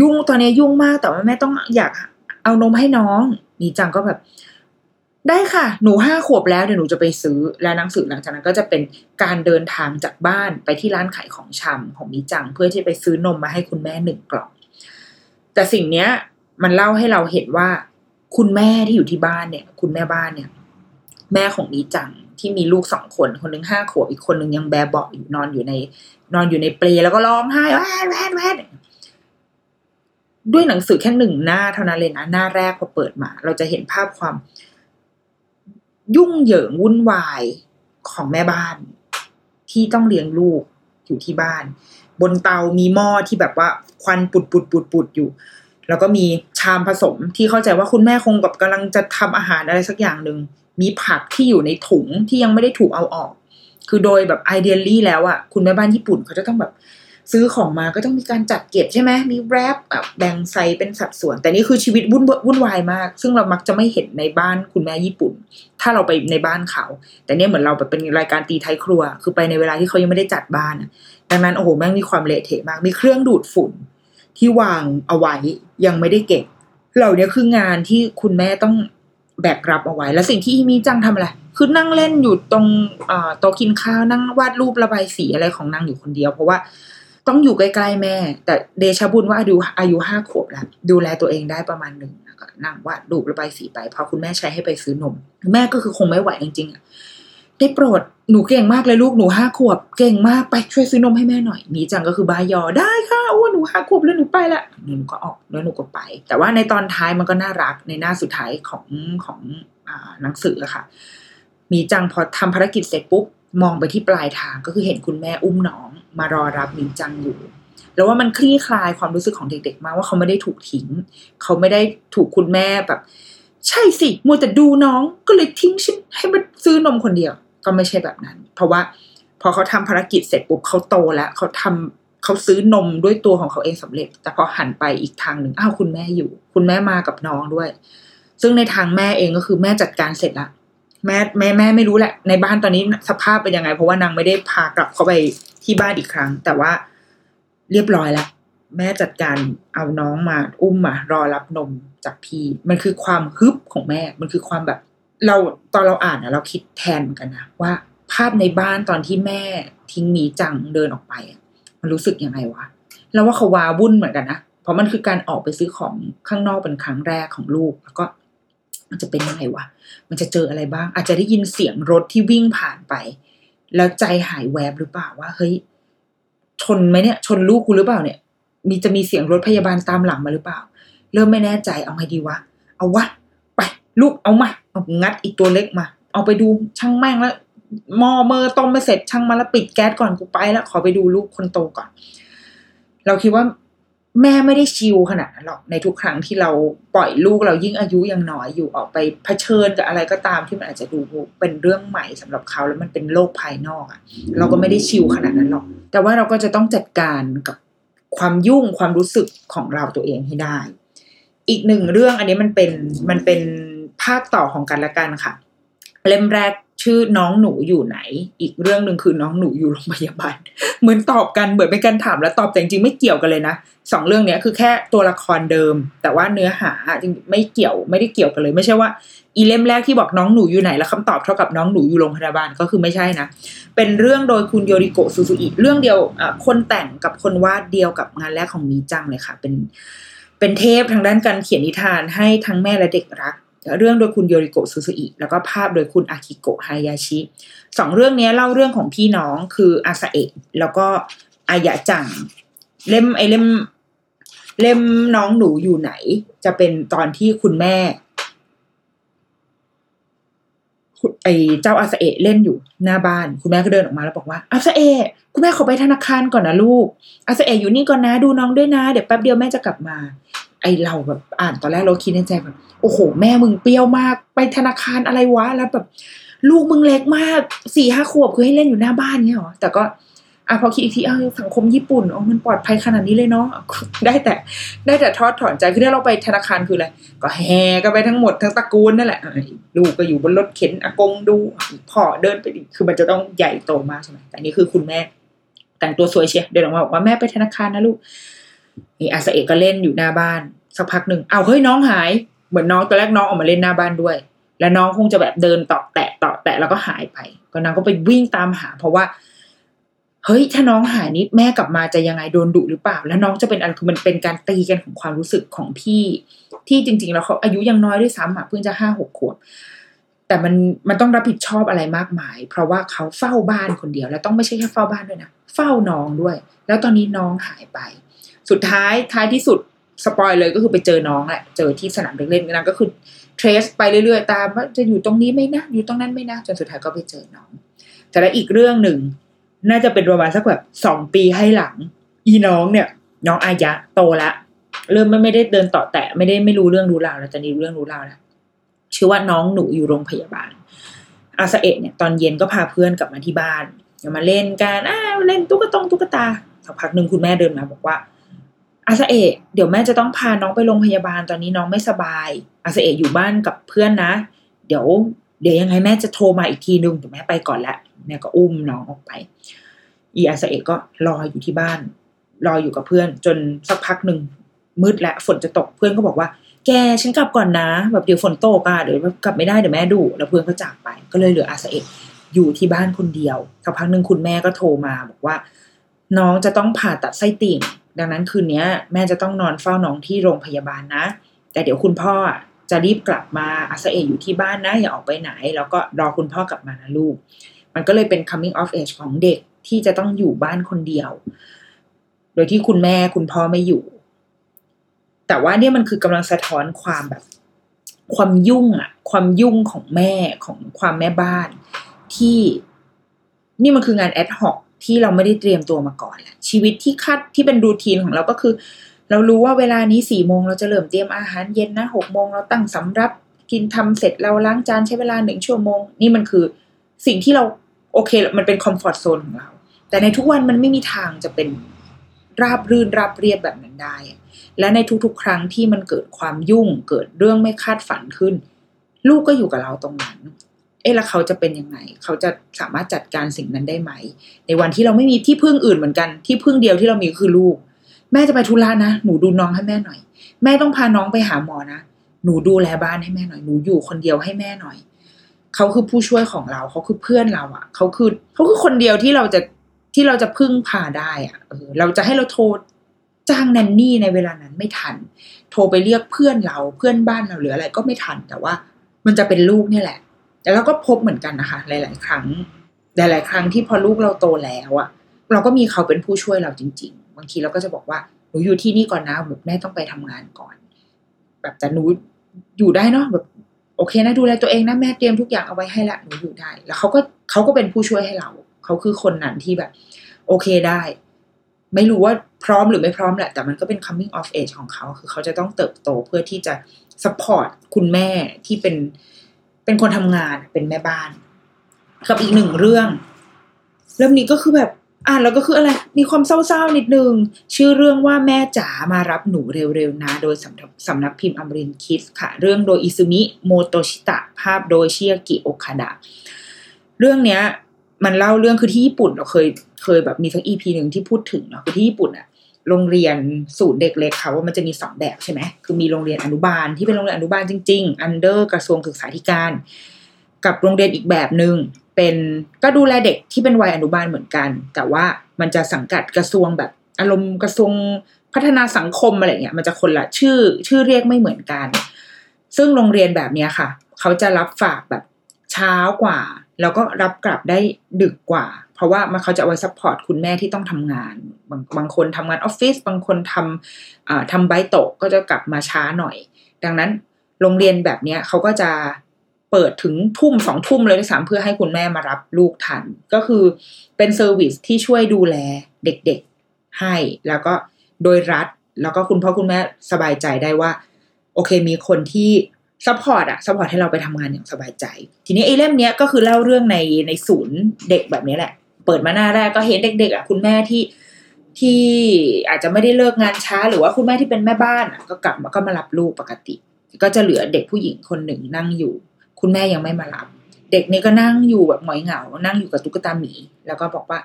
ยุ่งตอนนี้ยุ่งมากแต่ว่าแม่ต้องอยากเอานมให้น้อง มีจังก็แบบ ได้ค่ะ หนูห้าขวบแล้วเดี๋ยวหนูจะไปซื้อ และหนังสือหลังจากนั้นก็จะเป็นการเดินทางจากบ้านไปที่ร้านขายของชำของมีจัง เพื่อที่ไปซื้อนมมาให้คุณแม่หนึ่งกล่อง แต่สิ่งเนี้ย มันเล่าให้เราเห็นว่า คุณแม่ที่อยู่ที่บ้านเนี่ย คุณแม่บ้านเนี่ย แม่ของมีจังที่มีลูกสองคนคนหนึ่งห้าขวบอีกคนหนึ่งยังแบบเบาอยู่นอนอยู่ใน นอนอยู่ในเปลแล้วก็ร้องไห้แวดแวดแวดด้วยหนังสือแค่หนึ่งหน้าเท่านั้นเลยนะหน้าแรกพอเปิดมา เราจะเห็นภาพความ ยุ่งเหยิงวุ่นวายของแม่บ้าน ที่ต้องเลี้ยงลูกอยู่ที่บ้าน บนเตามีหม้อที่แบบว่าควันปุดปุดปุดปุดอยู่ แล้วก็มีชามผสมที่เข้าใจว่าคุณแม่คงแบบกำลังจะทำอาหารอะไรสักอย่างหนึ่งมีผักที่อยู่ในถุงที่ยังไม่ได้ถูกเอาออก คือโดยแบบไอเดียลี่แล้วอะ่ะคุณแม่บ้านญี่ปุ่นเขาจะต้องแบบ ซื้อของมาก็ต้องมีการจัดเก็บใช่ไหมมีแรปแบบแบ่งใส่เป็นสัดส่วน แต่นี่คือชีวิตวุ่นวุ่นวายมาก ซึ่งเรามักจะไม่เห็นในบ้านคุณแม่ญี่ปุ่น ถ้าเราไปในบ้านเขา แต่เนี่ยเหมือนเราแบบเป็นรายการตีไทยครัว คือไปในเวลาที่เขายังไม่ได้จัดบ้านดังนั้นโอ้โหแม่งมีความเละเทะมาก มีเครื่องดูดฝุ่นที่วางเอาไว้ยังไม่ได้เก็บ เหล่านี้คืองานที่คุณแม่ต้องแบกรับเอาไว้ แล้วสิ่งที่มีจังทำอะไรคือนั่งเล่นอยู่ตรงโต๊ะกินข้าวนั่งวาดรูประบายสีอะไรของนางอยู่คนเดียว เพราะว่า ต้องอยู่ใกล้ๆแม่ แต่เดชบุญว่าอายุอายุห้าขวบแล้ว ดูแลตัวเองได้ประมาณหนึ่งก็นั่งวาดรูประบายสีไปพอคุณแม่ใช้ให้ไปซื้อนม แม่ก็คือคงไม่ไหวจริงๆได้โปรดหนูเก่งมากเลยลูกหนูห้าขวบ เก่งมากไปช่วยซื้อนมให้แม่หน่อย มีจังก็คือบายอได้ค่ะโอ้หนูห้าขวบแล้วหนูไปละหนูก็ออกแล้วหนูก็ไป แต่ว่าในตอนท้ายมันก็น่ารักในหน้าสุดท้ายของของอหนังสืออะค่ะ มีจังพอทำภารกิจเสร็จปุ๊บมองไปที่ปลายทางก็คือเห็นคุณแม่อุ้มน้อง มารอรับมีจังอยู่ แล้วว่ามันคลี่คลายความรู้สึกของเด็ก ๆ มากว่าเขาไม่ได้ถูกทิ้ง เขาไม่ได้ถูกคุณแม่แบบ ใช่สิมัวแต่ดูน้องก็เลยทิ้งฉันให้มันซื้อนมคนเดียว ก็ไม่ใช่แบบนั้น เพราะว่าพอเขาทำภารกิจเสร็จปุ๊บเขาโตแล้วเขาทำเขาซื้อนมด้วยตัวของเขาเองสำเร็จ แต่พอหันไปอีกทางหนึ่งอ้าวคุณแม่อยู่ คุณแม่มากับน้องด้วย ซึ่งในทางแม่เองก็คือแม่จัดการเสร็จละ แม่แม่แม่ไม่รู้แหละในบ้านตอนนี้สภาพเป็นยังไง เพราะว่านางไม่ได้พากลับเข้าไปที่บ้านอีกครั้ง แต่ว่าเรียบร้อยแล้วแม่จัดการเอาน้องมาอุ้มมารอรับนมจากพี่ มันคือความฮึบของแม่ มันคือความแบบ เราตอนเราอ่านนะเราคิดแทนเหมือนกันนะว่า ภาพในบ้านตอนที่แม่ทิ้งหมีจังเดินออกไปมันรู้สึกยังไงวะเราว่าเขาวาวุ่นเหมือนกันนะเพราะมันคือการออกไปซื้อของข้างนอกเป็นครั้งแรกของลูก แล้วก็ มันจะเป็นยังไงวะ มันจะเจออะไรบ้าง อาจจะได้ยินเสียงรถที่วิ่งผ่านไป แล้วใจหายแวบหรือเปล่าว่าเฮ้ยชนไหมเนี่ย ชนลูกกูหรือเปล่าเนี่ย มีจะมีเสียงรถพยาบาลตามหลังมาหรือเปล่า เริ่มไม่แน่ใจเอาไงดีวะ เอาวะ ไป ลูกเอามาเอางัดอีกตัวเล็กมา เอาไปดูช่างแม่งแล้วหมอเมอต้มไม่เสร็จช่างมาแล้วปิดแก๊สก่อนกูไปแล้วขอไปดูลูกคนโตก่อน เราคิดว่า แม่ไม่ได้ชิลขนาดนั้นหรอกในทุกครั้งที่เราปล่อยลูกเรายิ่งอายุยังน้อยอยู่ออกไปเผชิญกับอะไรก็ตามที่มันอาจจะดูเป็นเรื่องใหม่สำหรับเขาแล้วมันเป็นโลกภายนอกอะเราก็ไม่ได้ชิลขนาดนั้นหรอก แต่ว่าเราก็จะต้องจัดการกับความยุ่งความรู้สึกของเราตัวเองให้ได้ อีกหนึ่งเรื่องอันนี้มันเป็นมันเป็นภาคต่อของกันและกันค่ะ เล่มแรก ชื่อน้องหนูอยู่ไหน อีกเรื่องหนึ่งคือน้องหนูอยู่โรงพยาบาล เหมือนตอบกันเหมือนเป็นการถามแล้วตอบแต่จริงๆไม่เกี่ยวกันเลยนะสองเรื่องเนี้ยคือแค่ตัวละครเดิม แต่ว่าเนื้อหาจริงไม่เกี่ยวไม่ได้เกี่ยวกันเลย ไม่ใช่ว่า อีเล่มแรกที่บอกน้องหนูอยู่ไหนแล้วคำตอบเท่ากับน้องหนูอยู่โรงพยาบาลก็คือไม่ใช่นะเป็นเรื่องโดยคุณโยริโกะซูซูอิเรื่องเดียวคนแต่งกับคนวาดเดียวกับงานแรกของมีจังเลยค่ะ เป็นเป็นเทพทางด้านการเขียนนิทานให้ทั้งแม่และเด็กรัก เรื่องโดยคุณโยริโกะซูซูอิแล้วก็ภาพโดยคุณอากิโกะฮายาชิสองเรื่องนี้เล่าเรื่องของพี่น้องคืออาซาเอะแล้วก็อายะจัง เล่มไอเล่ม เล่มน้องหนูอยู่ไหน จะเป็นตอนที่คุณแม่ไอเจ้าอาซาเอะเล่นอยู่หน้าบ้าน คุณแม่ก็เดินออกมาแล้วบอกว่าอาซาเอะคุณแม่ขอไปธนาคารก่อนนะลูกอาซาเอะอยู่นี่ก่อนนะดูน้องด้วยนะ เดี๋ยวแป๊บเดียวแม่จะกลับมา ไอเราแบบอ่านตอนแรกเราคิดในใจแบบ โอ้โห แม่มึงเปรี้ยวมาก ไปธนาคารอะไรวะ แล้วแบบ ลูกมึงเล็กมากสี่ห้าขวบคือให้เล่นอยู่หน้าบ้านเนี้ยหรอแต่ก็อะพอคิดอีกทีเออสังคมญี่ปุ่นอ๋อมันปลอดภัยขนาดนี้เลยเนาะได้แต่ ได้แต่ทอดถอนใจคือถ้าเราไปธนาคารคืออะไรก็แห่กันไปทั้งหมดทั้งตระกูลนั่นแหละลูกก็อยู่บนรถเข็นอากงดูพ่อเดินไปคือมันจะต้องใหญ่โตมากใช่ไหมแต่นนี่คือคุณแม่ แต่งตัวสวยเชียเดินออกมาบอกว่าแม่ไปธนาคารนะลูก นี่อาสเอกก็เล่นอยู่หน้าบ้าน สักพักหนึ่งเอาเฮ้ยน้องหาย เหมือนน้องตอนแรกน้องออกมาเล่นหน้าบ้านด้วย แล้วน้องคงจะแบบเดินต่อแตะต่อแตะแล้วก็หายไป ก็นางก็ไปวิ่งตามหา เพราะว่าเฮ้ยถ้าน้องหายนิดแม่กลับมาจะยังไงโดนดุหรือเปล่า แล้วน้องจะเป็นอะไรคือมันเป็นการตีกันของความรู้สึกของพี่ ที่จริง ๆ แล้วเขาอายุยังน้อยด้วยซ้ำอะเพิ่งจะห้าหกขวบ แต่มันมันต้องรับผิดชอบอะไรมากมาย เพราะว่าเขาเฝ้าบ้านคนเดียว แล้วต้องไม่ใช่แค่เฝ้าบ้านด้วยนะเฝ้าน้องด้วย แล้วตอนนี้น้องหายไป สุดท้ายท้ายที่สุดสปอยเลยก็คือไปเจอน้องแหละเจอที่สนามเด็กเล่นนางก็คือเทรสไปเรื่อยๆ ตามว่าจะอยู่ตรงนี้ไหมนะอยู่ตรงนั้นไหมนะจนสุดท้ายก็ไปเจอน้อง แต่แล้วอีกเรื่องหนึ่ง น่าจะเป็นประมาณสักแบบสองปีให้หลัง อีน้องเนี่ย น้องอายะโตละเริ่มไม่ไม่ได้เดินต่อแตะไม่ได้ไม่รู้เรื่องรู้ราวแล้วตอนนี้รู้เรื่องรู้ราวแล้ว ชื่อว่าน้องหนูอยู่โรงพยาบาล อาซาเอะเนี่ยตอนเย็นก็พาเพื่อนกลับมาที่บ้านมาเล่นกันอ้าเล่นตุ๊กตงตุ๊กตาสักพักหนึ่งคุณแม่เดินมาบอกว่าอาซาเอะเดี๋ยวแม่จะต้องพาน้องไปโรงพยาบาลตอนนี้น้องไม่สบายอาซาเอะอยู่บ้านกับเพื่อนนะ เดี๋ยว เดี๋ยวยังไงแม่จะโทรมาอีกทีนึงเดี๋ยวแม่ไปก่อนละแม่ก็อุ้มน้องออกไป อีอาซาเอะก็รออยู่ที่บ้าน รออยู่กับเพื่อน จนสักพักหนึ่งมืดและฝนจะตกเพื่อนก็บอกว่า แกฉันกลับก่อนนะ แบบเดี๋ยวฝนตกอะเดี๋ยวกลับไม่ได้เดี๋ยวแม่ดุแล้วเพื่อนก็จากไป ก็เลยเหลืออาซาเอะอยู่ที่บ้านคนเดียวสักพักหนึ่งคุณแม่ก็โทรมาบอกว่า น้องจะต้องผ่าตัดไส้ติ่ง ดังนั้นคืนนี้แม่จะต้องนอนเฝ้าน้องที่โรงพยาบาลนะ แต่เดี๋ยวคุณพ่อจะรีบกลับมาอาซาเอะอยู่ที่บ้านนะ อย่าออกไปไหน แล้วก็รอคุณพ่อกลับมานะลูก มันก็เลยเป็น coming of age ของเด็กที่จะต้องอยู่บ้านคนเดียว โดยที่คุณแม่คุณพ่อไม่อยู่ แต่ว่าเนี่ยมันคือกำลังสะท้อนความแบบ ความยุ่งอะความยุ่งของแม่ของความแม่บ้าน ที่นี่มันคืองานแอดฮอกที่เราไม่ได้เตรียมตัวมาก่อนแหละชีวิตที่คัดที่เป็นรูทีนของเราก็คือ เรารู้ว่าเวลานี้สี่โมงเราจะเริ่มเตรียมอาหารเย็นนะหกโมงเราตั้งสำรับกินทำเสร็จเราล้างจานใช้เวลาหนึ่งชั่วโมง นี่มันคือสิ่งที่เราโอเคมันเป็นคอมฟอร์ทโซนของเรา แต่ในทุกวันมันไม่มีทางจะเป็นราบรื่นราบเรียบแบบนั้นได้ และในทุกๆ ครั้งที่มันเกิดความยุ่งเกิดเรื่องไม่คาดฝันขึ้น ลูกก็อยู่กับเราตรงนั้น เอ๊ะแล้วเขาจะเป็นยังไง เขาจะสามารถจัดการสิ่งนั้นได้ไหม ในวันที่เราไม่มีที่พึ่งอื่นเหมือนกันที่พึ่งเดียวที่เรามีคือลูก แม่จะไปธุระนะ หนูดูน้องให้แม่หน่อย แม่ต้องพาน้องไปหาหมอนะหนูดูแลบ้านให้แม่หน่อยหนูอยู่คนเดียวให้แม่หน่อย เขาคือผู้ช่วยของเรา เขาคือเพื่อนเราอะ่ะ เขาคือเขาคือคนเดียวที่เราจะที่เราจะพึ่งพาได้อะ่ะเออเราจะให้เราโทร จ้างแนนนี่ในเวลานั้นไม่ทัน โทรไปเรียกเพื่อนเราเพื่อนบ้านเราหรืออะไรก็ไม่ทัน แต่ว่ามันจะเป็นลูกเนี่ยแหละ แต่เราก็พบเหมือนกันนะคะ หลาย ๆ ครั้ง หลาย ๆ ครั้งที่พอลูกเราโตแล้วอะเราก็มีเขาเป็นผู้ช่วยเราจริง ๆ บางทีเราก็จะบอกว่าหนูอยู่ที่นี่ก่อนนะแบบแม่ต้องไปทำงานก่อน แบบแต่หนูอยู่ได้เนาะแบบโอเคนะดูแลตัวเองนะแม่เตรียมทุกอย่างเอาไว้ให้ละหนูอยู่ได้ แล้วเขาก็เขาก็เป็นผู้ช่วยให้เรา เขาคือคนนั้นที่แบบ โอเคได้ ไม่รู้ว่าพร้อมหรือไม่พร้อมแหละ แต่มันก็เป็น coming of age ของเขา คือเขาจะต้องเติบโตเพื่อที่จะ support คุณแม่ที่เป็นเป็นคนทำงานเป็นแม่บ้าน กับอีกหนึ่งเรื่อง เรื่องนี้ก็คือแบบอ่านแล้วก็คืออะไร มีความเศร้าๆนิดนึง ชื่อเรื่องว่าแม่จ๋ามารับหนูเร็วๆนะ โดยสำนักสำนักพิมพ์อมรินคิสค่ะ เรื่องโดยอิซุมิโมโตชิตะ ภาพโดยเชียกิโอคาดะ เรื่องเนี้ย มันเล่าเรื่องคือที่ญี่ปุ่นเราเคย เคยแบบมีทั้ง EP หนึ่งที่พูดถึงเนาะคือที่ญี่ปุ่นอะโรงเรียนศูนย์เด็กเล็กค่ะว่ามันจะมีสองแบบใช่ไหมคือมีโรงเรียนอนุบาลที่เป็นโรงเรียนอนุบาลจริงๆ under กระทรวงศึกษาธิการ กับโรงเรียนอีกแบบหนึ่งเป็นก็ดูแลเด็กที่เป็นวัยอนุบาลเหมือนกัน แต่ว่ามันจะสังกัดกระทรวงแบบอารมณ์กระทรวงพัฒนาสังคมอะไรเงี้ยมันจะคนละชื่อชื่อเรียกไม่เหมือนกัน ซึ่งโรงเรียนแบบเนี้ยค่ะ เขาจะรับฝากแบบเช้ากว่า แล้วก็รับกลับได้ดึกกว่า เพราะว่ามันเขาจะเอาไว้ support คุณแม่ที่ต้องทำงาน บางบางคนทำงานออฟฟิศบางคนทำทำバイトก็จะกลับมาช้าหน่อย ดังนั้นโรงเรียนแบบนี้เขาก็จะเปิดถึงทุ่มสองทุ่มเลยด้วยซ้ำเพื่อให้คุณแม่มารับลูกทัน ก็คือเป็น service ที่ช่วยดูแลเด็กๆให้ แล้วก็โดยรัฐ แล้วก็คุณพ่อคุณแม่สบายใจได้ว่า โอเคมีคนที่ support อะ support ให้เราไปทำงานอย่างสบายใจ ทีนี้ไอ้เล่มเนี้ยก็คือเล่าเรื่องในในศูนย์เด็กแบบนี้แหละ เปิดมาหน้าแรกก็เห็นเด็กๆอะคุณแม่ที่ที่อาจจะไม่ได้เลิกงานช้า หรือว่าคุณแม่ที่เป็นแม่บ้านอะก็กลับมาก็มารับลูกปกติ ก็จะเหลือเด็กผู้หญิงคนหนึ่งนั่งอยู่ คุณแม่ยังไม่มารับ เด็กนี่ก็นั่งอยู่แบบหงอยเหงา นั่งอยู่กับตุ๊กตาหมี แล้วก็บอกว่า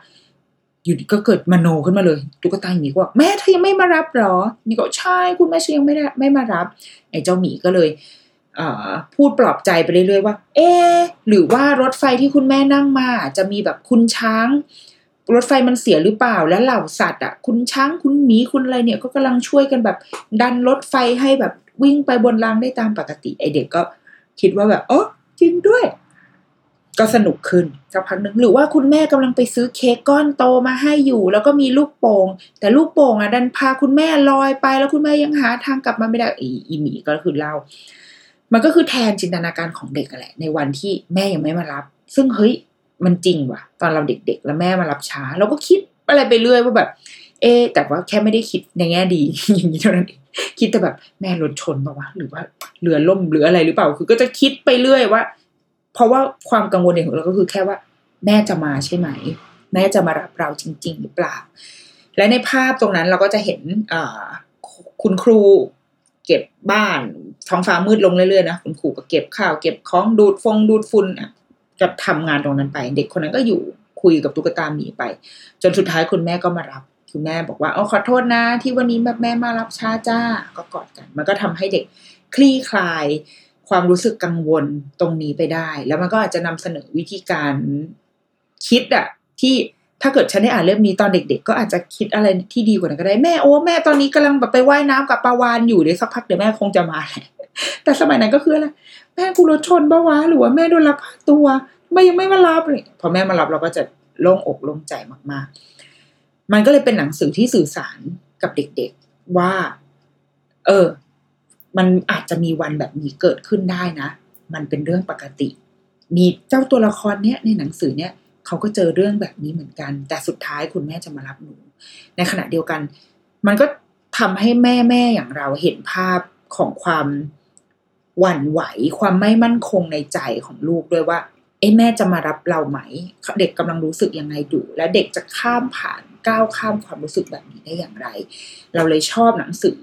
อยู่ดีก็เกิดมโนขึ้นมาเลยตุ๊กตาหมีก็บอกแม่เธอยังไม่มารับหรอ นี่ก็ใช่คุณแม่ฉันยังไม่ได้ไม่มารับไอ้เจ้าหมีก็เลย พูดปลอบใจไปเรื่อยๆว่า เอ๊หรือว่ารถไฟที่คุณแม่นั่งมา จะมีแบบคุณช้าง รถไฟมันเสียหรือเปล่าแล้วเหล่าสัตว์อะคุณช้างคุณหมีคุณอะไรเนี่ยก็กำลังช่วยกันแบบ ดันรถไฟให้แบบวิ่งไปบนรางได้ตามปกติ ไอเด็กก็คิดว่าแบบอ๋อจริงด้วย ก็สนุกขึ้นสักพักหนึ่งหรือว่าคุณแม่กำลังไปซื้อเค้กก้อนโตมาให้อยู่ แล้วก็มีลูกโป่งแต่ลูกโป่งอะดันพาคุณแม่ลอยไป แล้วคุณแม่ยังหาทางกลับมาไม่ได้อีอีหมีก็คือเล่า มันก็คือแทนจินตนาการของเด็กแหละ ในวันที่แม่ยังไม่มารับ ซึ่งเฮ้ยมันจริงว่ะ ตอนเราเด็กๆ แล้วแม่มารับช้า เราก็คิดอะไรไปเรื่อยว่าแบบ เอะแต่ว่าแค่ไม่ได้คิดในแง่ดีอย่างนี้เท่านั้นเองคิดแต่แบบแม่รถชนปะวะหรือว่าเรือล่มหรืออะไรหรือเปล่า คือก็จะคิดไปเรื่อยว่า เพราะว่าความกังวลของเราก็คือแค่ว่า แม่จะมาใช่ไหม แม่จะมารับเราจริง ๆ หรือเปล่า และในภาพตรงนั้นเราก็จะเห็นอคุณครู เก็บบ้านท้องฟ้ามืดลงเรื่อยๆนะคุณครูก็เก็บข้าวเก็บของดูดฟงดูดฝุ่นอะจะทำงานตรงนั้นไป เด็กคนนั้นก็อยู่คุยกับตุ๊กตาหมีไป จนสุดท้ายคุณแม่ก็มารับคุณแม่บอกว่าอ๋อขอโทษนะ ที่วันนี้แบบแม่มารับช้าจ้าก็กอดกัน มันก็ทำให้เด็กคลี่คลายความรู้สึกกังวลตรงนี้ไปได้ แล้วมันก็อาจจะนำเสนอวิธีการคิดอะที่ ถ้าเกิดฉันได้อ่านเล่มนี้ตอนเด็ก ๆ ก็อาจจะคิดอะไรที่ดีกว่านั้นก็ได้แม่โอ้แม่ตอนนี้กำลังแบบไปว่ายน้ำกับปลาวานอยู่เดี๋ยวสักพักเดี๋ยวแม่คงจะมาแหละแต่สมัยนั้นก็คืออะไรแม่กูรถชนปะวะหรือว่าแม่โดนลักพาตัวไมยังไม่มารับเลยพอแม่มารับเราก็จะโล่งอกโล่งใจมากๆ มันก็เลยเป็นหนังสือที่สื่อสารกับเด็กๆว่า เออ มันอาจจะมีวันแบบนี้เกิดขึ้นได้นะ มันเป็นเรื่องปกติ มีเจ้าตัวละครเนี้ยในหนังสือเนี้ย เขาก็เจอเรื่องแบบนี้เหมือนกัน แต่สุดท้ายคุณแม่จะมารับหนู ในขณะเดียวกัน มันก็ทำให้แม่แม่อย่างเราเห็นภาพของความหวั่นไหว ความไม่มั่นคงในใจของลูกด้วยว่า เอ้แม่จะมารับเราไหม เด็กกำลังรู้สึกยังไงดูและเด็กจะข้ามผ่านก้าวข้ามความรู้สึกแบบนี้ได้อย่างไร เราเลยชอบหนังสือ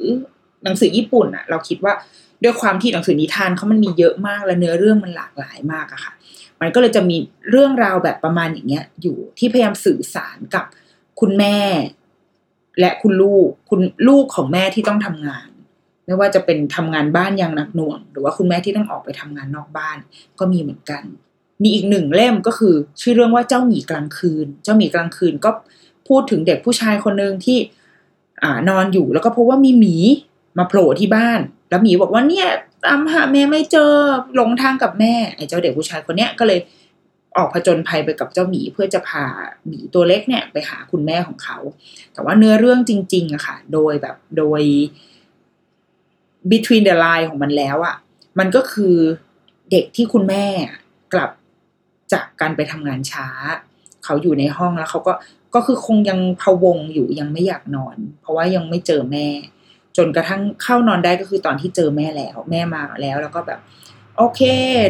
หนังสือญี่ปุ่นอะเราคิดว่าด้วยความที่หนังสือนิทานเขามันมีเยอะมากและเนื้อเรื่องมันหลากหลายมากอะค่ะ มันก็เลยจะมีเรื่องราวแบบประมาณอย่างเงี้ย อยู่ที่พยายามสื่อสารกับคุณแม่ และคุณลูกคุณลูกของแม่ที่ต้องทำงาน ไม่ว่าจะเป็นทำงานบ้านอย่างหนักหน่วง หรือว่าคุณแม่ที่ต้องออกไปทำงานนอกบ้านก็มีเหมือนกัน มีอีกหนึ่งเล่มก็คือ ชื่อเรื่องว่าเจ้าหมีกลางคืน เจ้าหมีกลางคืนก็พูดถึงเด็กผู้ชายคนหนึ่งที่อ่านอนอยู่แล้วก็พบว่ามีหมีมาโผล่ที่บ้าน แล้วหมีบอกว่าเนี่ย ตามหาแม่ไม่เจอหลงทางกับแม่ไอ้เจ้าเด็กผู้ชายคนเนี้ยก็เลยออกผจญภัยไปกับเจ้าหมีเพื่อจะพาหมีตัวเล็กเนี่ยไปหาคุณแม่ของเขา แต่ว่าเนื้อเรื่องจริงๆอะค่ะ โดยแบบโดย between the line ของมันแล้วอะมันก็คือเด็กที่คุณแม่กลับจากการไปทำงานช้า เขาอยู่ในห้องแล้วเขาก็ก็คือคงยังพะวงอยู่ยังไม่อยากนอน เพราะว่ายังไม่เจอแม่ จนกระทั่งเข้านอนได้ก็คือตอนที่เจอแม่แล้ว แม่มาแล้ว แล้วก็แบบ โอเค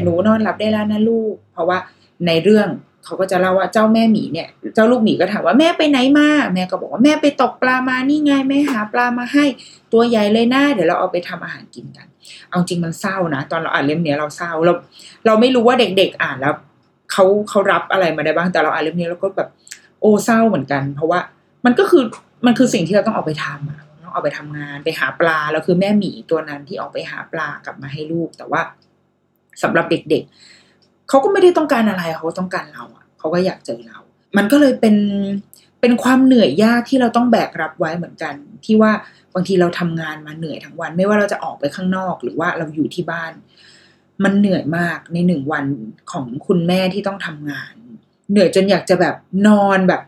หนูนอนหลับได้แล้วนะลูก เพราะว่าในเรื่องเขาก็จะเล่าว่าเจ้าแม่หมีเนี่ย เจ้าลูกหมีก็ถามว่าแม่ไปไหนมาแม่ก็บอกว่าแม่ไปตกปลามานี่ไงแม่หาปลามาให้ ตัวใหญ่เลยนะเดี๋ยวเราเอาไปทำอาหารกินกัน เอาจริงมันเศร้านะตอนเราอ่านเล่มเนี้ยเราเศร้าเราเราไม่รู้ว่าเด็กๆอ่านแล้วเขาเขารับอะไรมาได้บ้างแต่เราอ่านเล่มนี้เราก็แบบโอ้เศร้าเหมือนกัน เพราะว่ามันก็คือมันคือสิ่งที่เราต้องออกไปทำอะ ออกไปทำงานไปหาปลาแล้วคือแม่หมีตัวนั้นที่ออกไปหาปลากลับมาให้ลูก แต่ว่าสำหรับเด็ก ๆเขาก็ไม่ได้ต้องการอะไรเขาต้องการเราอะเขาก็อยากเจอเรา มันก็เลยเป็นเป็นความเหนื่อยยากที่เราต้องแบกรับไว้เหมือนกัน ที่ว่าบางทีเราทำงานมาเหนื่อยทั้งวัน ไม่ว่าเราจะออกไปข้างนอก หรือว่าเราอยู่ที่บ้าน มันเหนื่อยมากในหนึ่งวันของคุณแม่ที่ต้องทำงาน เหนื่อยจนอยากจะแบบนอนแบบ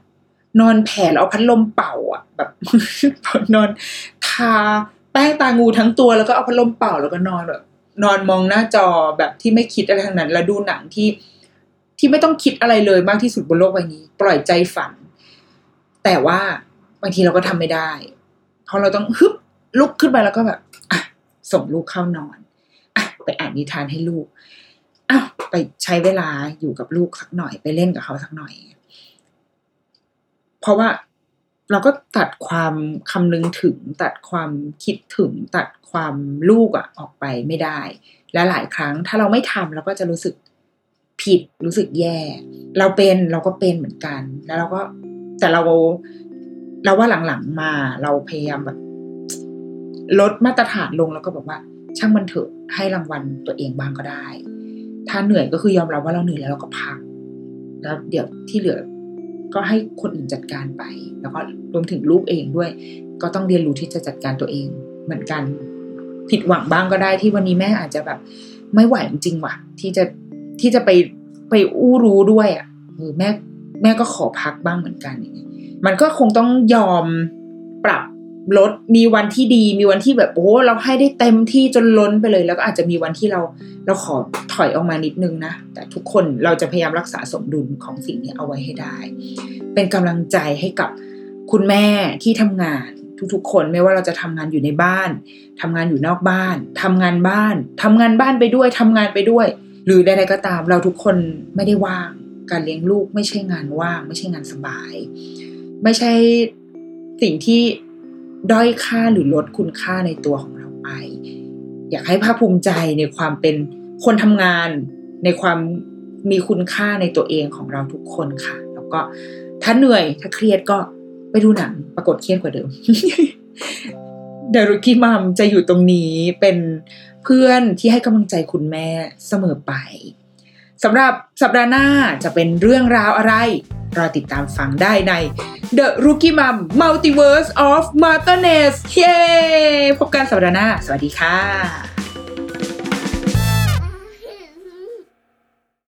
นอนแผ่แล้วเอาพัดลมเป่าอะ แบบนอนทาแป้งตางูทั้งตัวแล้วก็เอาพัดลมเป่าแล้วก็นอนแบบนอนมองหน้าจอแบบที่ไม่คิดอะไรทั้งนั้น แล้วดูหนังที่ที่ไม่ต้องคิดอะไรเลยมากที่สุดบนโลกใบนี้ ปล่อยใจฝัน แต่ว่าบางทีเราก็ทำไม่ได้ เพราะเราต้องฮึบลุกขึ้นไปแล้วก็แบบอะส่งลูกเข้านอนอะไปอ่านนิทานให้ลูกอ้าวไปใช้เวลาอยู่กับลูกสักหน่อยไปเล่นกับเขาสักหน่อย เพราะว่าเราก็ตัดความคำนึงถึง ตัดความคิดถึง ตัดความลูกอะออกไปไม่ได้ และหลายครั้งถ้าเราไม่ทำเราก็จะรู้สึกผิดรู้สึกแย่ เราเป็นเราก็เป็นเหมือนกัน แล้วเราก็แต่เราเราว่าหลังๆมาเราพยายามแบบลดมาตรฐานลงแล้วก็บอกว่า ช่างมันเถอะให้รางวัลตัวเองบ้างก็ได้ ถ้าเหนื่อยก็คือยอมรับว่าเราเหนื่อยแล้วเราก็พัก แล้วเดี๋ยวที่เหลือ ก็ให้คนอื่นจัดการไป แล้วก็รวมถึงลูกเองด้วย ก็ต้องเรียนรู้ที่จะจัดการตัวเอง เหมือนกัน ผิดหวังบ้างก็ได้ที่วันนี้แม่อาจจะแบบ ไม่ไหวจริงว่ะ ที่จะที่จะไปไปอู้รู้ด้วยอะเออแม่แม่ก็ขอพักบ้างเหมือนกันอย่างเงี้ยมันก็คงต้องยอมปรับ ลดมีวันที่ดี มีวันที่แบบโอ้เราให้ได้เต็มที่จนล้นไปเลย แล้วก็อาจจะมีวันที่เราเราขอถอยออกมานิดนึงนะ แต่ทุกคนเราจะพยายามรักษาสมดุลของสิ่งนี้เอาไว้ให้ได้ เป็นกำลังใจให้กับคุณแม่ที่ทำงานทุกๆ คนไม่ว่าเราจะทำงานอยู่ในบ้านทำงานอยู่นอกบ้านทำงานบ้านทำงานบ้านไปด้วยทำงานไปด้วย หรือใดๆก็ตาม เราทุกคนไม่ได้ว่าง การเลี้ยงลูกไม่ใช่งานว่าง ไม่ใช่งานสบาย ไม่ใช่สิ่งที่ ด้อยค่าหรือลดคุณค่าในตัวของเราไป อยากให้ภาคภูมิใจในความเป็นคนทำงาน ในความมีคุณค่าในตัวเองของเราทุกคนค่ะ แล้วก็ถ้าเหนื่อยถ้าเครียดก็ไปดูหนังปรากฏเครียดกว่าเดิมเดรุกี้มัมจะอยู่ตรงนี้เป็นเพื่อนที่ให้กำลังใจคุณแม่เสมอไปสำหรับสัปดาห์หน้าจะเป็นเรื่องราวอะไร รอติดตามฟังได้ใน The Rookie Mom Multiverse of Martinez เย้ พบกันสัปดาห์หน้า สวัสดีค่ะ